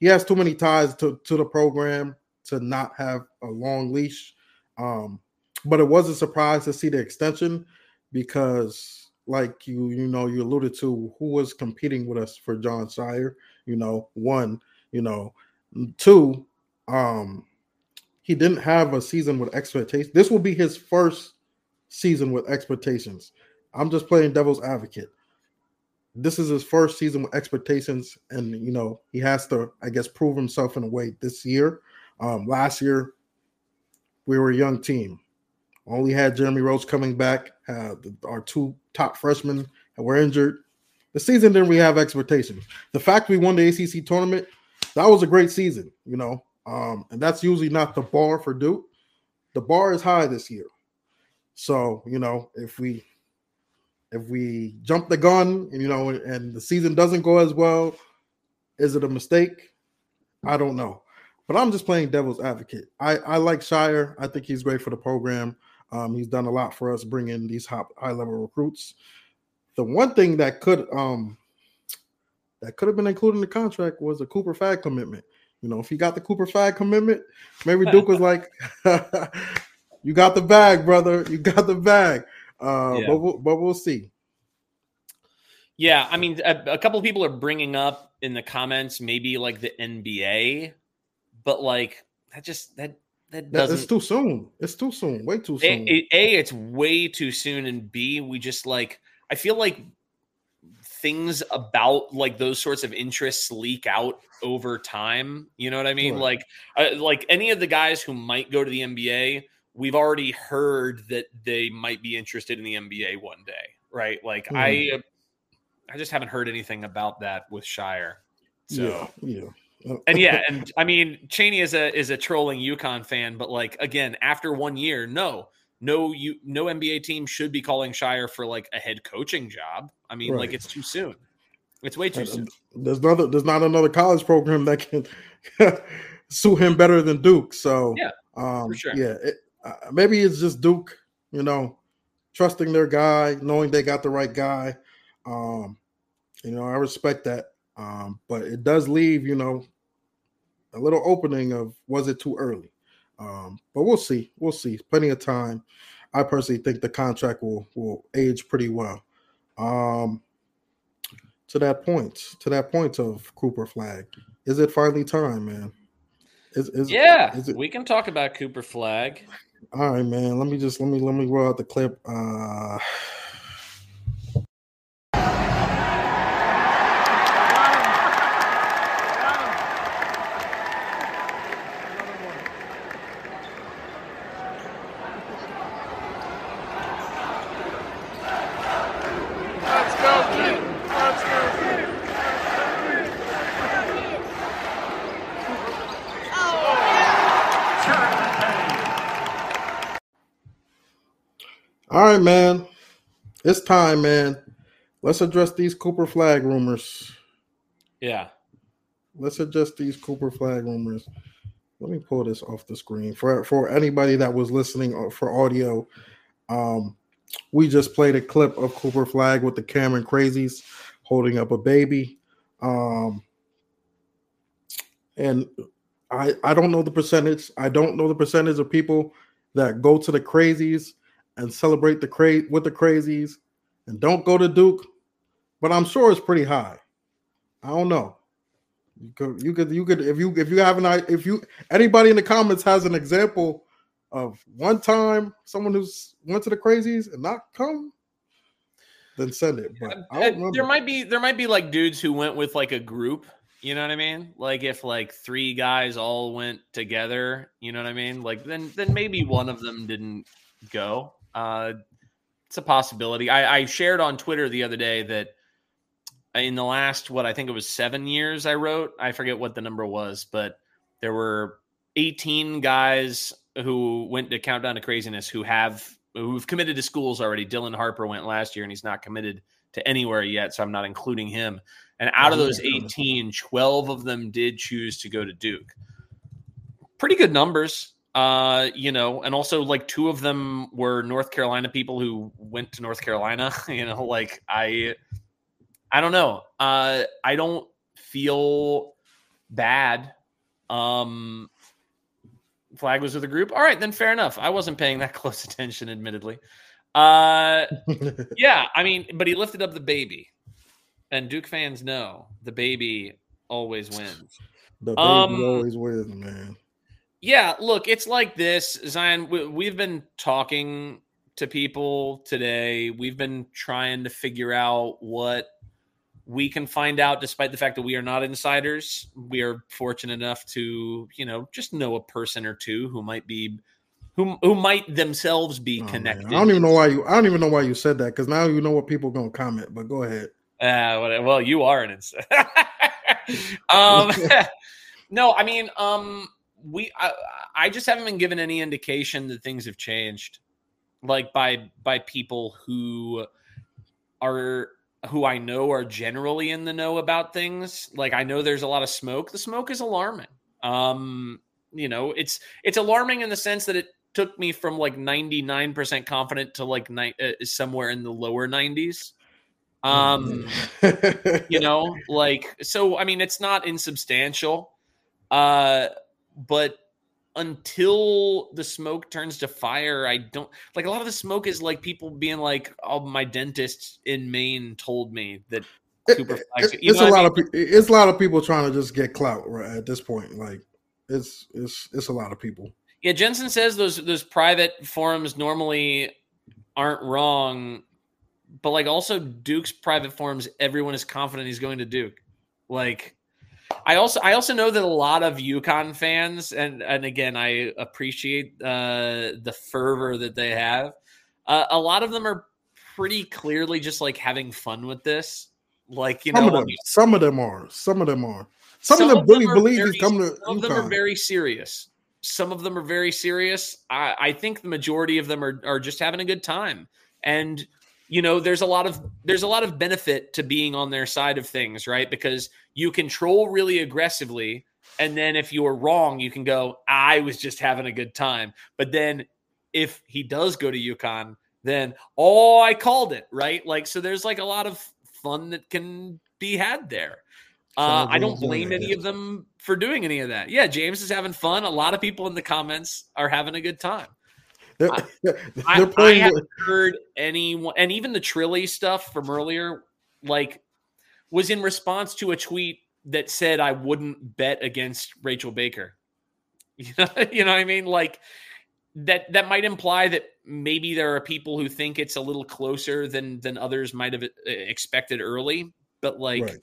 He has too many ties to to the program to not have a long leash. Um, but it was a surprise to see the extension because like you you know you alluded to who was competing with us for Jon Scheyer, you know, one, you know, two, um he didn't have a season with expectations. This will be his first season with expectations. I'm just playing devil's advocate. This is his first season with expectations, and you know he has to, I guess, prove himself in a way this year. Um, last year, we were a young team. Only had Jeremy Roach coming back. Our two top freshmen were injured. The season didn't really have expectations. The fact we won the ACC tournament, that was a great season, you know. Um, and that's usually not the bar for Duke. The bar is high this year. So, you know, if we if we jump the gun, and, you know, and the season doesn't go as well, is it a mistake? I don't know. But I'm just playing devil's advocate. I, I like Scheyer. I think he's great for the program. Um, he's done a lot for us bringing these high, high level recruits. The one thing that could um that could have been included in the contract was a Cooper Flagg commitment. You know, if he got the Cooper Flagg commitment, maybe Duke was *laughs* like, *laughs* "You got the bag, brother. You got the bag." Uh, Yeah. But we'll, but we'll see. Yeah, I mean, a, a couple of people are bringing up in the comments maybe like the NBA, but like that just that that doesn't it's too soon. It's too soon. Way too soon. a, a, it's way too soon and b we just like i feel like things about like those sorts of interests leak out over time you know what i mean like uh, like any of the guys who might go to the nba we've already heard that they might be interested in the nba one day right like Hmm. i i just haven't heard anything about that with Scheyer so yeah, yeah. Uh, and yeah, and *laughs* I mean Cheney is a is a trolling UConn fan, but like again, after one year, no, no, you no NBA team should be calling Scheyer for like a head coaching job. I mean, like it's too soon. It's way too And, soon. There's another. There's not another college program that can *laughs* sue him better than Duke. So Yeah, um, for sure. Yeah, it, uh, maybe it's just Duke. You know, trusting their guy, knowing they got the right guy. Um, you know, I respect that. Um, but it does leave, you know, a little opening of was it too early? Um, but we'll see. We'll see. Plenty of time. I personally think the contract will will age pretty well. Um, to that point, to that point of Cooper Flagg, is it finally time, man? Is, is yeah, is it, we can talk about Cooper Flagg. All right, man. Let me just let me let me roll out the clip. Uh All right, man. It's time, man. Let's address these Cooper Flagg rumors. Yeah. Let's address these Cooper Flagg rumors. Let me pull this off the screen for for anybody that was listening uh, for audio. Um, we just played a clip of Cooper Flagg with the Cameron Crazies holding up a baby. Um, and I I don't know the percentage. I don't know the percentage of people that go to the Crazies and celebrate the cra with the Crazies and don't go to Duke, but I'm sure it's pretty high. I don't know. You could, you could, you could, if you, if you have an, if you, anybody in the comments has an example of one time someone who's went to the crazies and not come, then send it. But uh, there might be, there might be like dudes who went with like a group. You know what I mean? Like if like three guys all went together, you know what I mean? Like then, then maybe one of them didn't go. Uh, it's a possibility. I, I shared on Twitter the other day that in the last what I think it was seven years I wrote. I forget what the number was, but there were 18 guys who went to Countdown to Craziness who have who've committed to schools already. Dylan Harper went last year and he's not committed to anywhere yet, so I'm not including him. And out of those 18, 12 of them did choose to go to Duke. Pretty good numbers. Uh, you know, and also like two of them were North Carolina people who went to North Carolina. *laughs* You know, like I, I don't know. Uh, I don't feel bad. Um, Flagg was with the group. All right, then fair enough. I wasn't paying that *laughs* close attention, admittedly. Uh, *laughs* yeah, I mean, but he lifted up the baby, and Duke fans know the baby always wins. The baby um, always wins, man. Yeah, look, it's like this, Zion. We, have been talking to people today. We've been trying to figure out what we can find out, despite the fact that we are not insiders. We are fortunate enough to, you know, just know a person or two who might be, who who might themselves be oh, connected. I don't even know why you. I don't even know why you said that because now you know what people are gonna comment. But go ahead. Uh, well, you are an insider. *laughs* um, *laughs* no, I mean, um we I, I just haven't been given any indication that things have changed like by by people who are who I know are generally in the know about things. Like I know there's a lot of smoke. The smoke is alarming. Um, you know, it's it's alarming in the sense that it took me from like 99% confident to like ni- uh, somewhere in the lower 90s. Um, mm. *laughs* you know, like so I mean it's not insubstantial. Uh but until the smoke turns to fire, I don't like a lot of the smoke is like people being like, "Oh, my dentist in Maine told me that." It, it, it's a lot mean? of it's a lot of people trying to just get clout right at this point. Like it's it's it's a lot of people. Yeah, Jensen says those those private forums normally aren't wrong, but like also Duke's private forums, everyone is confident he's going to Duke. Like I also I also know that a lot of UConn fans, and and again, I appreciate uh, the fervor that they have. Uh, a lot of them are pretty clearly just like having fun with this. Like you some know, of them, some of them are, some of them are, some, some of them really believe very, he's coming to. Some UConn. of them are very serious. Some of them are very serious. I, I think the majority of them are are just having a good time. And you know there's a lot of there's a lot of benefit to being on their side of things right because you control really aggressively and then if you're wrong you can go i was just having a good time but then if he does go to UConn then oh i called it right like so there's like a lot of fun that can be had there uh, I don't blame any of them for doing any of that. Yeah, James is having fun. A lot of people in the comments are having a good time. *laughs* They're, I- they're I, I haven't heard anyone, and even the Trilly stuff from earlier, like, was in response to a tweet that said I wouldn't bet against Rachel Baker. *laughs* You know, you know what I mean? Like that. That might imply that maybe there are people who think it's a little closer than than others might have uh, expected early. But like, Right.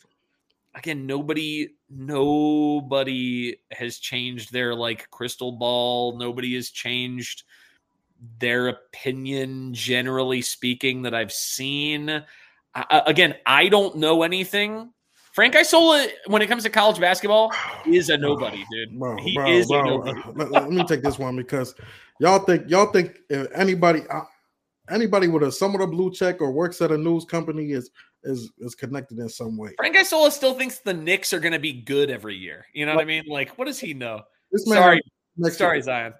again, nobody, nobody has changed their like crystal ball. Nobody has changed their opinion, generally speaking, that I've seen. I, again, I don't know anything. Frank Isola, when it comes to college basketball, *sighs* is a nobody, dude. Bro, he bro, is a nobody. *laughs* let, let me take this one because y'all think y'all think if anybody uh, anybody with a somewhat a blue check or works at a news company is is is connected in some way. Frank Isola still thinks the Knicks are going to be good every year. You know what I mean? Like, what does he know? This man Sorry, sorry, Zion.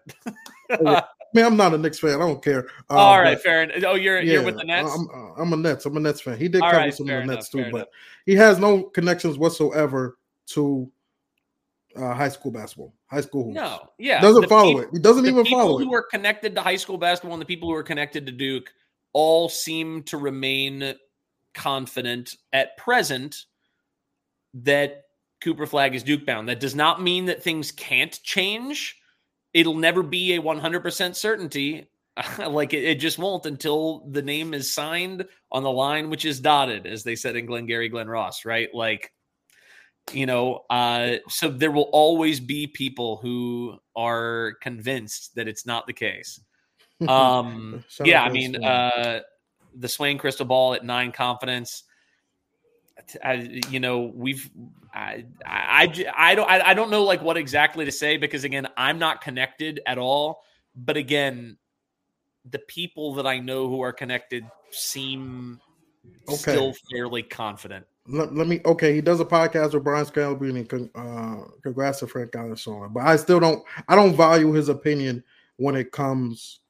*laughs* Man, I'm not a Knicks fan. I don't care. Uh, All right, but- fair enough. Oh, you're you're with the yeah, Nets. I'm, uh, I'm a Nets. I'm a Nets fan. He did All cover right, some of the Nets enough, too, fair but he has no connections whatsoever to uh, high school basketball, high school hoops. No, yeah, doesn't the follow it. He doesn't even follow it. who are connected to high school basketball and the people who are connected to Duke all seem to remain confident at present that Cooper Flagg is Duke bound. That does not mean that things can't change. It'll never be a 100% certainty. *laughs* like it, it just won't until the name is signed on the line, which is dotted, as they said in Glengarry Glen Ross, right? Like, you know, uh, so there will always be people who are convinced that it's not the case. *laughs* Um, yeah, I mean, uh, the Swain crystal ball at nine confidence. I, you know, we've, I, I, I don't, I, I don't know like what exactly to say because again, I'm not connected at all. But again, the people that I know who are connected seem Okay. still fairly confident. let, let me okay he does a podcast with Brian Scalabrine con, uh congrats to frank Allen but i still don't i don't value his opinion when it comes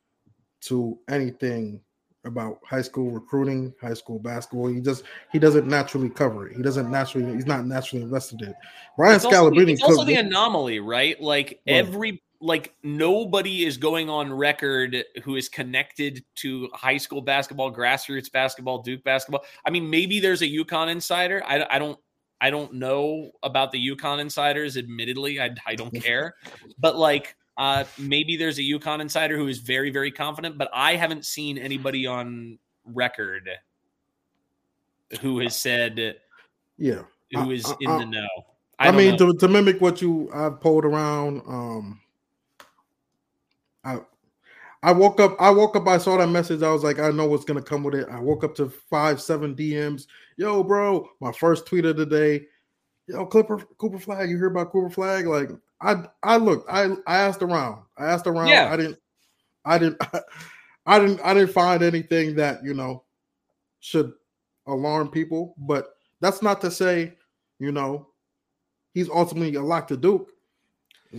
to anything about high school recruiting high school basketball he just he doesn't naturally cover it he doesn't naturally he's not naturally invested in it brian It's also, the, it's also the anomaly, right? Like Right. every like nobody is going on record who is connected to high school basketball, grassroots basketball, Duke basketball. I mean, maybe there's a UConn insider. I, I don't I don't know about the UConn insiders. Admittedly, I I don't *laughs* care, but like. Uh, maybe there's a UConn insider who is very, very confident, but I haven't seen anybody on record who has said yeah who is I- I- in I- the know. I, don't mean, know. to, to mimic what you I've pulled around. Um, I I woke up. I woke up. I saw that message. I was like, I know what's gonna come with it. I woke up to five, seven DMs. Yo, bro, my first tweet of the day. Yo, Clipper Cooper Flagg. You hear about Cooper Flagg? Like, I I looked. I I asked around. I asked around. Yeah. I didn't. I didn't. *laughs* I didn't. I didn't find anything that you know should alarm people. But that's not to say, you know, he's ultimately a lock to Duke.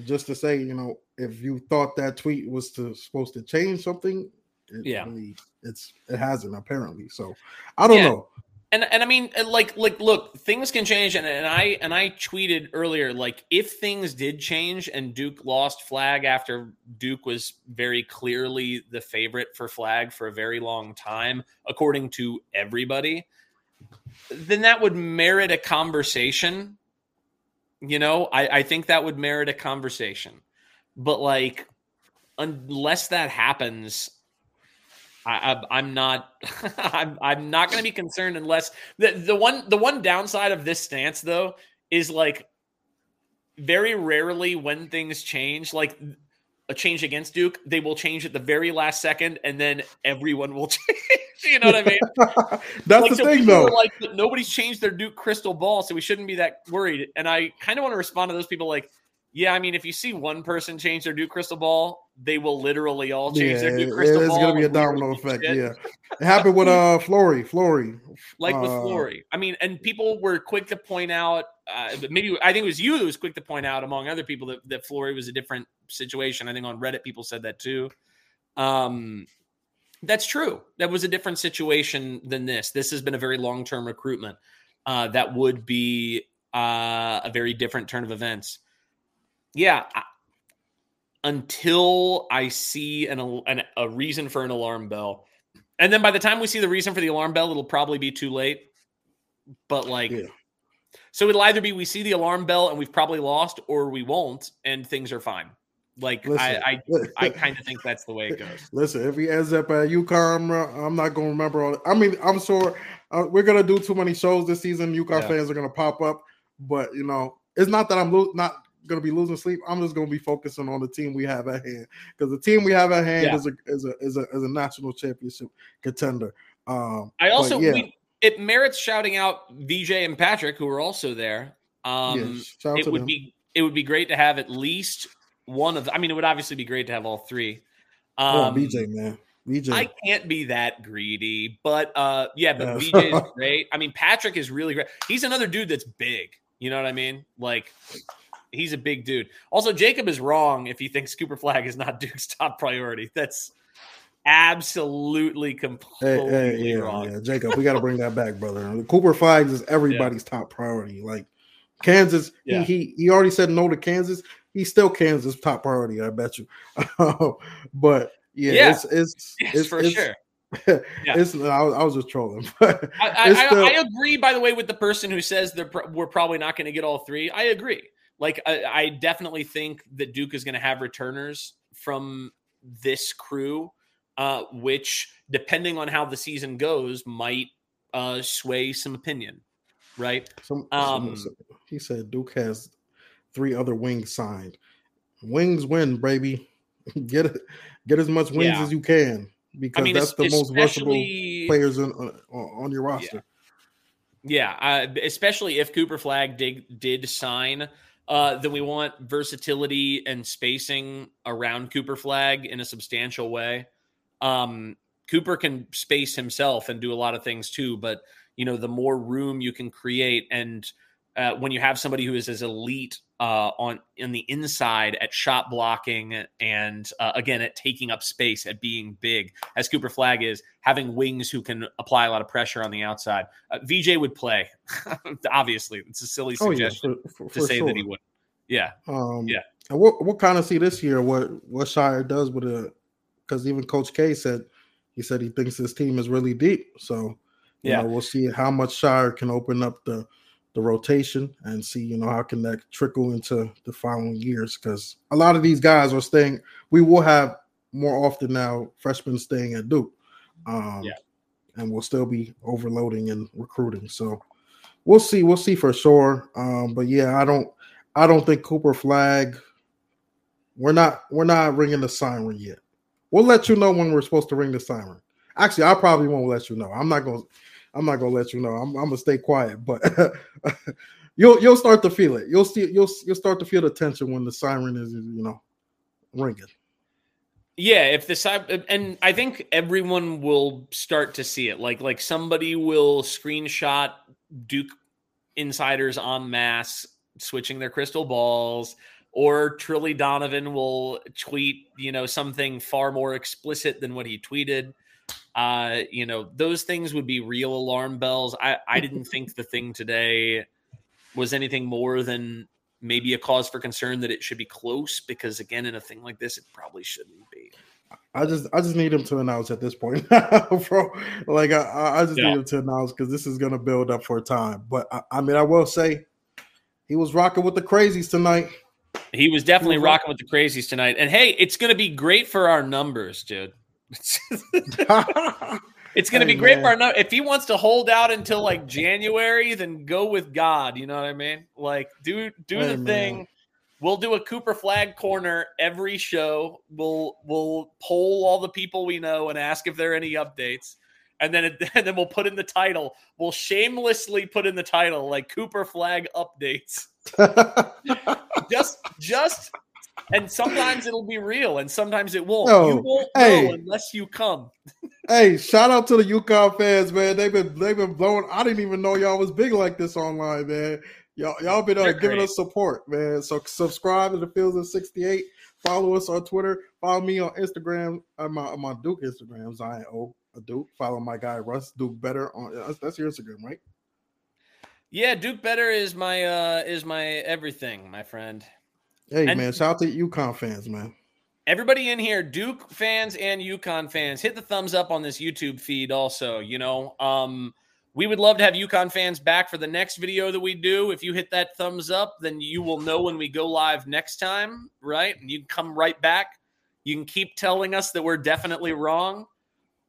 Just to say, you know, if you thought that tweet was to supposed to change something, it Yeah. really, it's it hasn't apparently. So I don't Yeah. know. And and I mean, like like look, things can change, and, and I and I tweeted earlier, like if things did change and Duke lost Flagg after Duke was very clearly the favorite for Flagg for a very long time, according to everybody, then that would merit a conversation. You know, I, I think that would merit a conversation. But like, unless that happens, I, I, I'm not. *laughs* I'm, I'm not going to be concerned unless the the one the one downside of this stance though is like very rarely when things change, like a change against Duke, they will change at the very last second, and then everyone will *laughs* change. you know what I mean? *laughs* That's like, the so thing, though. Like nobody's changed their Duke crystal ball, so we shouldn't be that worried. And I kind of want to respond to those people like, yeah, I mean, if you see one person change their Duke crystal ball, they will literally all change yeah, their Duke crystal it's ball. gonna be a and we will domino effect. shit. Yeah, it happened with uh Flory. Flory, like with Uh, Flory. I mean, and people were quick to point out. Uh, maybe I think it was you that was quick to point out, among other people, that that Flory was a different situation. I think on Reddit people said that too. Um, that's true. That was a different situation than this. This has been a very long term recruitment. Uh, that would be uh, a very different turn of events. Yeah, I, until I see an, an a reason for an alarm bell. And then by the time we see the reason for the alarm bell, it'll probably be too late. But like Yeah. so it'll either be we see the alarm bell and we've probably lost, or we won't, and things are fine. Like Listen, I I, I kind of think that's the way it goes. Listen, if he ends up at UConn, I'm not gonna remember all. I mean, I'm sure uh, we're gonna do too many shows this season. UConn Yeah. fans are gonna pop up, but you know, it's not that I'm lo- not gonna be losing sleep. I'm just gonna be focusing on the team we have at hand because the team we have at hand Yeah. is a is a is a is a national championship contender. Um, I also yeah, we, it merits shouting out VJ and Patrick who are also there. Um, yeah, it to would them. be it would be great to have at least one of. I mean, it would obviously be great to have all three. oh, Um, VJ man, VJ. I can't be that greedy, but uh, yeah, but. VJ is *laughs* great. I mean, Patrick is really great. He's another dude that's big. You know what I mean? Like, he's a big dude. Also, Jacob is wrong if he thinks Cooper Flagg is not *laughs* Duke's top priority. That's absolutely Hey, completely hey, yeah, wrong. yeah, Jacob, we got to bring that back, brother. Cooper Flaggs is everybody's top priority. Like Kansas, Yeah. he, he he already said no to Kansas. He's still Kansas top priority, I bet you. *laughs* but yeah, Yeah. it's it's *laughs* Yes, it's, for it's, sure. Yeah. It's I was, I was just trolling, I, I, I, still- I agree. By the way, with the person who says they're we're probably not going to get all three. I agree. Like I, I definitely think that Duke is going to have returners from this crew, uh, which depending on how the season goes, might uh, sway some opinion. Right? some, Um, some- he said Duke has three other wings signed. Wings win, baby. *laughs* Get it, get as much wings Yeah. as you can because I mean, that's the most versatile players on, on on your roster. Yeah, uh, especially if Cooper Flagg did did sign, uh, then we want versatility and spacing around Cooper Flagg in a substantial way. Um, Cooper can space himself and do a lot of things too, but you know the more room you can create, and uh, when you have somebody who is as elite uh, on in the inside at shot blocking and uh, again at taking up space at being big as Cooper Flagg is having wings who can apply a lot of pressure on the outside. Uh, VJ would play. *laughs* Obviously, it's a silly Oh yeah, suggestion for, for, to for say sure. that he would. Yeah, Um, Yeah. And we'll, we'll kind of see this year what what Scheyer does with it, because even Coach K said he said he thinks his team is really deep. So you Yeah. know, we'll see how much Scheyer can open up the the rotation and see you know how can that trickle into the following years because a lot of these guys are staying. We will have more often now freshmen staying at Duke. Um, Yeah. and we'll still be overloading and recruiting. So we'll see. We'll see for sure. Um, but yeah, I don't. I don't think Cooper Flagg. We're not. We're not ringing the siren yet. We'll let you know when we're supposed to ring the siren. Actually, I probably won't let you know. I'm not going. I'm not gonna let you know. I'm, I'm gonna stay quiet, but *laughs* you'll you'll start to feel it. You'll see. You'll you'll start to feel the tension when the siren is you know ringing. yeah. If the side, and I think everyone will start to see it. Like, like somebody will screenshot Duke insiders en masse switching their crystal balls, or Trilly Donovan will tweet, you know, something far more explicit than what he tweeted. Uh, you know, those things would be real alarm bells. I, I *laughs* didn't think the thing today was anything more than maybe a cause for concern that it should be close because again in a thing like this it probably shouldn't be I just I just need him to announce at this point, *laughs* bro. Like I- I, just Yeah. need him to announce because this is gonna build up for a time. But I, I mean, I will say he was rocking with the crazies tonight. he was definitely Mhm. rocking with the crazies tonight and hey it's going to be great for our numbers dude *laughs* it's going to Hey, be great man. for our numbers if he wants to hold out until like january then go with god you know what i mean? Like do do Hey, the man. thing we'll do a Cooper Flagg corner every show. We'll we'll poll all the people we know and ask if there are any updates. And then it, *laughs* and then we'll put in the title. We'll shamelessly put in the title like Cooper Flagg updates. *laughs* Just just and sometimes it'll be real and sometimes it won't No, you won't hey. know unless you come *laughs* hey, shout out to the UConn fans, man. They've been they've been blowing. I didn't even know y'all was big like this online, man. Y'all y'all been uh, giving us support, man. So subscribe to the Fields of 68. Follow us on Twitter. Follow me on Instagram. I'm on my Duke Instagram, Zion O a Duke. Follow my guy Russ Duke Better on that's, that's your Instagram, right? yeah duke better is my uh is my everything my friend Hey And- man, shout out to UConn fans, man. everybody in here, Duke fans and UConn fans, hit the thumbs up on this YouTube feed. Also, you know, um, we would love to have UConn fans back for the next video that we do. If you hit that thumbs up, then you will know when we go live next time, right? And you can come right back. You can keep telling us that we're definitely wrong.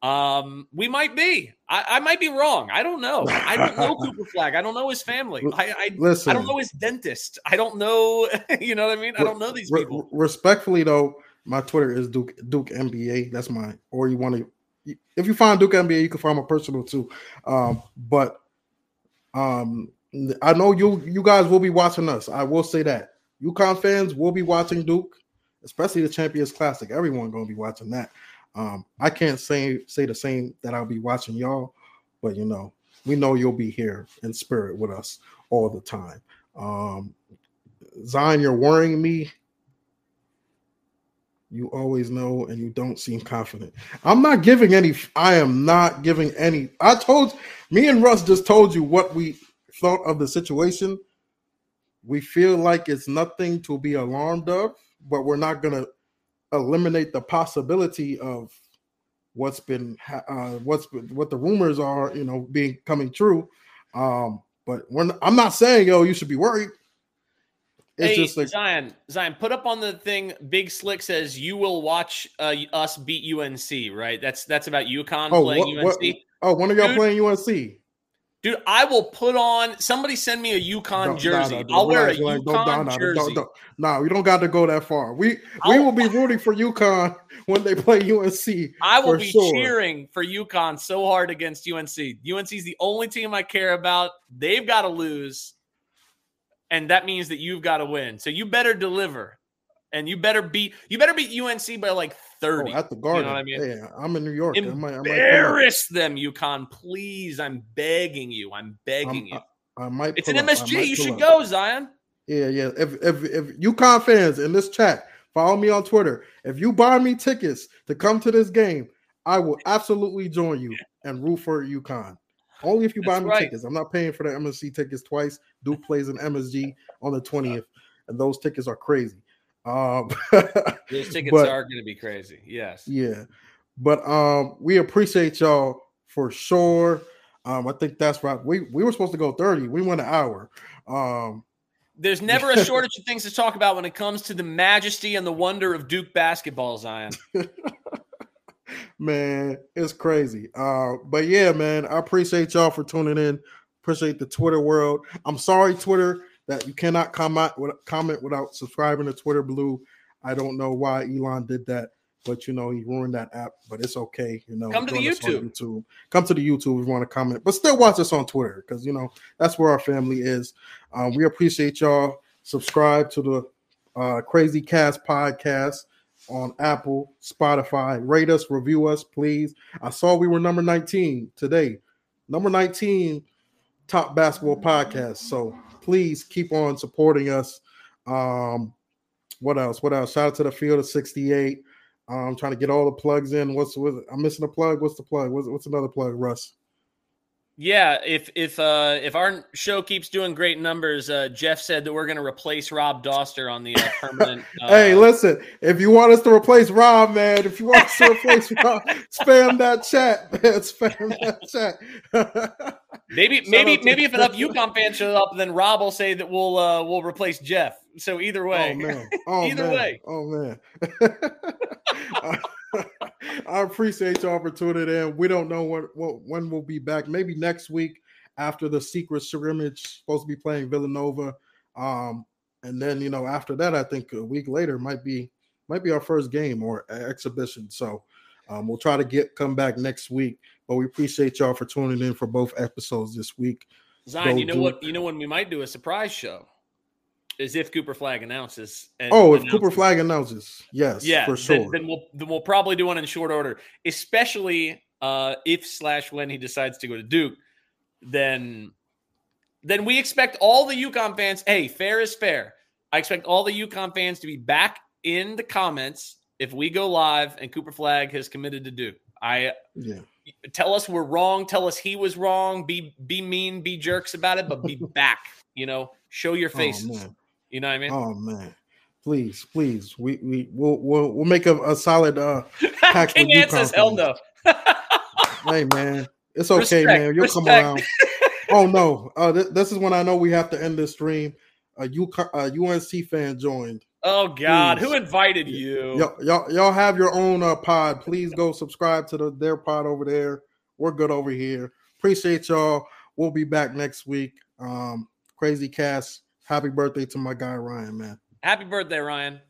Um, we might be. I, I might be wrong. I don't know. I don't know *laughs* Cooper Flagg. I don't know his family. I, I Listen. I don't know his dentist. I don't know. *laughs* You know what I mean? I don't know these Re- people. respectfully, though, my Twitter is Duke Duke NBA. That's mine. Or you want to, if you find Duke NBA, you can find my personal too. Um, but um, I know you you guys will be watching us. I will say that UConn fans will be watching Duke, especially the Champions Classic. Everyone gonna be watching that. Um, I can't say say the same that I'll be watching y'all, but you know, we know you'll be here in spirit with us all the time. Um, Zion, you're worrying me. You always know, and you don't seem confident. I'm not giving any. I am not giving any. I told me and Russ just told you what we thought of the situation. We feel like it's nothing to be alarmed of, but we're not gonna eliminate the possibility of what's been uh, what's been, what the rumors are, you know, being coming true. Um, but when I'm not saying yo, you should be worried. It's hey, just like Zion, Zion, put up on the thing. Big Slick says you will watch uh, us beat UNC, right? That's that's about UConn oh, playing what, UNC. what, oh, one of y'all Dude. playing UNC. Dude, I will put on. Somebody send me a UConn No, jersey. no, no, I'll wear a relax. UConn no, jersey. No, we don't got to go that far. We we I'll- will be *laughs* rooting for UConn when they play UNC. I will be sure. cheering for UConn so hard against UNC. UNC is the only team I care about. They've got to lose, and that means that you've got to win. So you better deliver, and you better beat. You better beat UNC by like Oh, thirty. at the Garden. what I mean? Yeah, I'm in New York. I might, I might. Embarrass them, UConn, please. I'm begging you. I'm begging you. I'm- I might. It's an up. MSG. You should up. go, Zion. Yeah, yeah. If if if UConn fans in this chat follow me on Twitter, if you buy me tickets to come to this game, I will absolutely join you and root for UConn. Only if you buy That's me right. tickets. I'm not paying for the MSG tickets twice. Duke plays in MSG on the 20th, and those tickets are crazy. Um, *laughs* Those tickets But- are going to be crazy. Yes. yeah, but um, we appreciate y'all for sure. Um, I think that's right. We we were supposed to go 30. We went an hour. Um, There's *laughs* never a shortage of things to talk about when it comes to the majesty and the wonder of Duke basketball, Zion. *laughs* man, it's crazy. Uh, but yeah, man, I appreciate y'all for tuning in. Appreciate the Twitter world. I'm sorry, Twitter, that you cannot comment comment without subscribing to Twitter Blue. I don't know why Elon did that, but you know he ruined that app. But it's okay. You know, Come to the join us on YouTube. YouTube. Come to the YouTube if you want to comment, but still watch us on Twitter because you know that's where our family is. Um, we appreciate y'all. Subscribe to the uh, Crazy Cast podcast on Apple, Spotify. Rate us, review us, please. I saw we were number 19 today. Number 19 top basketball podcast. So please keep on supporting us. Um, what else? What else? Shout out to the field of 68. I'm trying to get all the plugs in. What's what I'm missing a plug? What's the plug? What's, what's another plug, Russ? Yeah, if if uh if our show keeps doing great numbers, uh Jeff said that we're going to replace Rob Doster on the uh, permanent. *laughs* Uh, hey, listen, if you want us to replace Rob, man, if you want us to replace Rob, *laughs* spam that chat, man. Spam that chat. *laughs* maybe maybe maybe if enough *laughs* UConn fans show up, then Rob will say that we'll uh we'll replace Jeff. So either way, Oh man. *laughs* Oh, Either man. way. Oh man. *laughs* I appreciate for tuning in. We don't know when what, when we'll be back. Maybe next week after the secret scrimmage. Supposed to be playing Villanova. Um, and then you know after that, I think a week later might be might be our first game or exhibition. So um, we'll try to get come back next week. But we appreciate y'all for tuning in for both episodes this week. Zion, Go you know what? You know when we might do a surprise show is if Cooper Flagg announces. And Oh, if Cooper Flagg announces, yes, yeah, for then- sure. Then, we'll then we'll probably do one in short order, especially uh, if slash when he decides to go to Duke. Then then we expect all the UConn fans. Hey, fair is fair. I expect all the UConn fans to be back in the comments if we go live and Cooper Flagg has committed to Duke. I yeah. Tell us we're wrong. Tell us he was wrong. Be be mean. Be jerks about it, but be *laughs* back. You know, show your faces. Oh. You know what I mean? Oh man. Please, please. We we we'll we'll, we'll make a, a solid uh *laughs* pack King with Ant says hell no. Hey man, it's okay, Respect, man. You'll come respect. around. Oh no, uh, th- this is when I know we have to end this stream. A U- uh, UNC fan joined. Oh God, Please. who invited you? Y'all, y'all, y'all have your own uh, pod. Please go subscribe to the their pod over there. We're good over here. Appreciate y'all. We'll be back next week. Um, crazy cast. Happy birthday to my guy Ryan, man. Happy birthday, Ryan.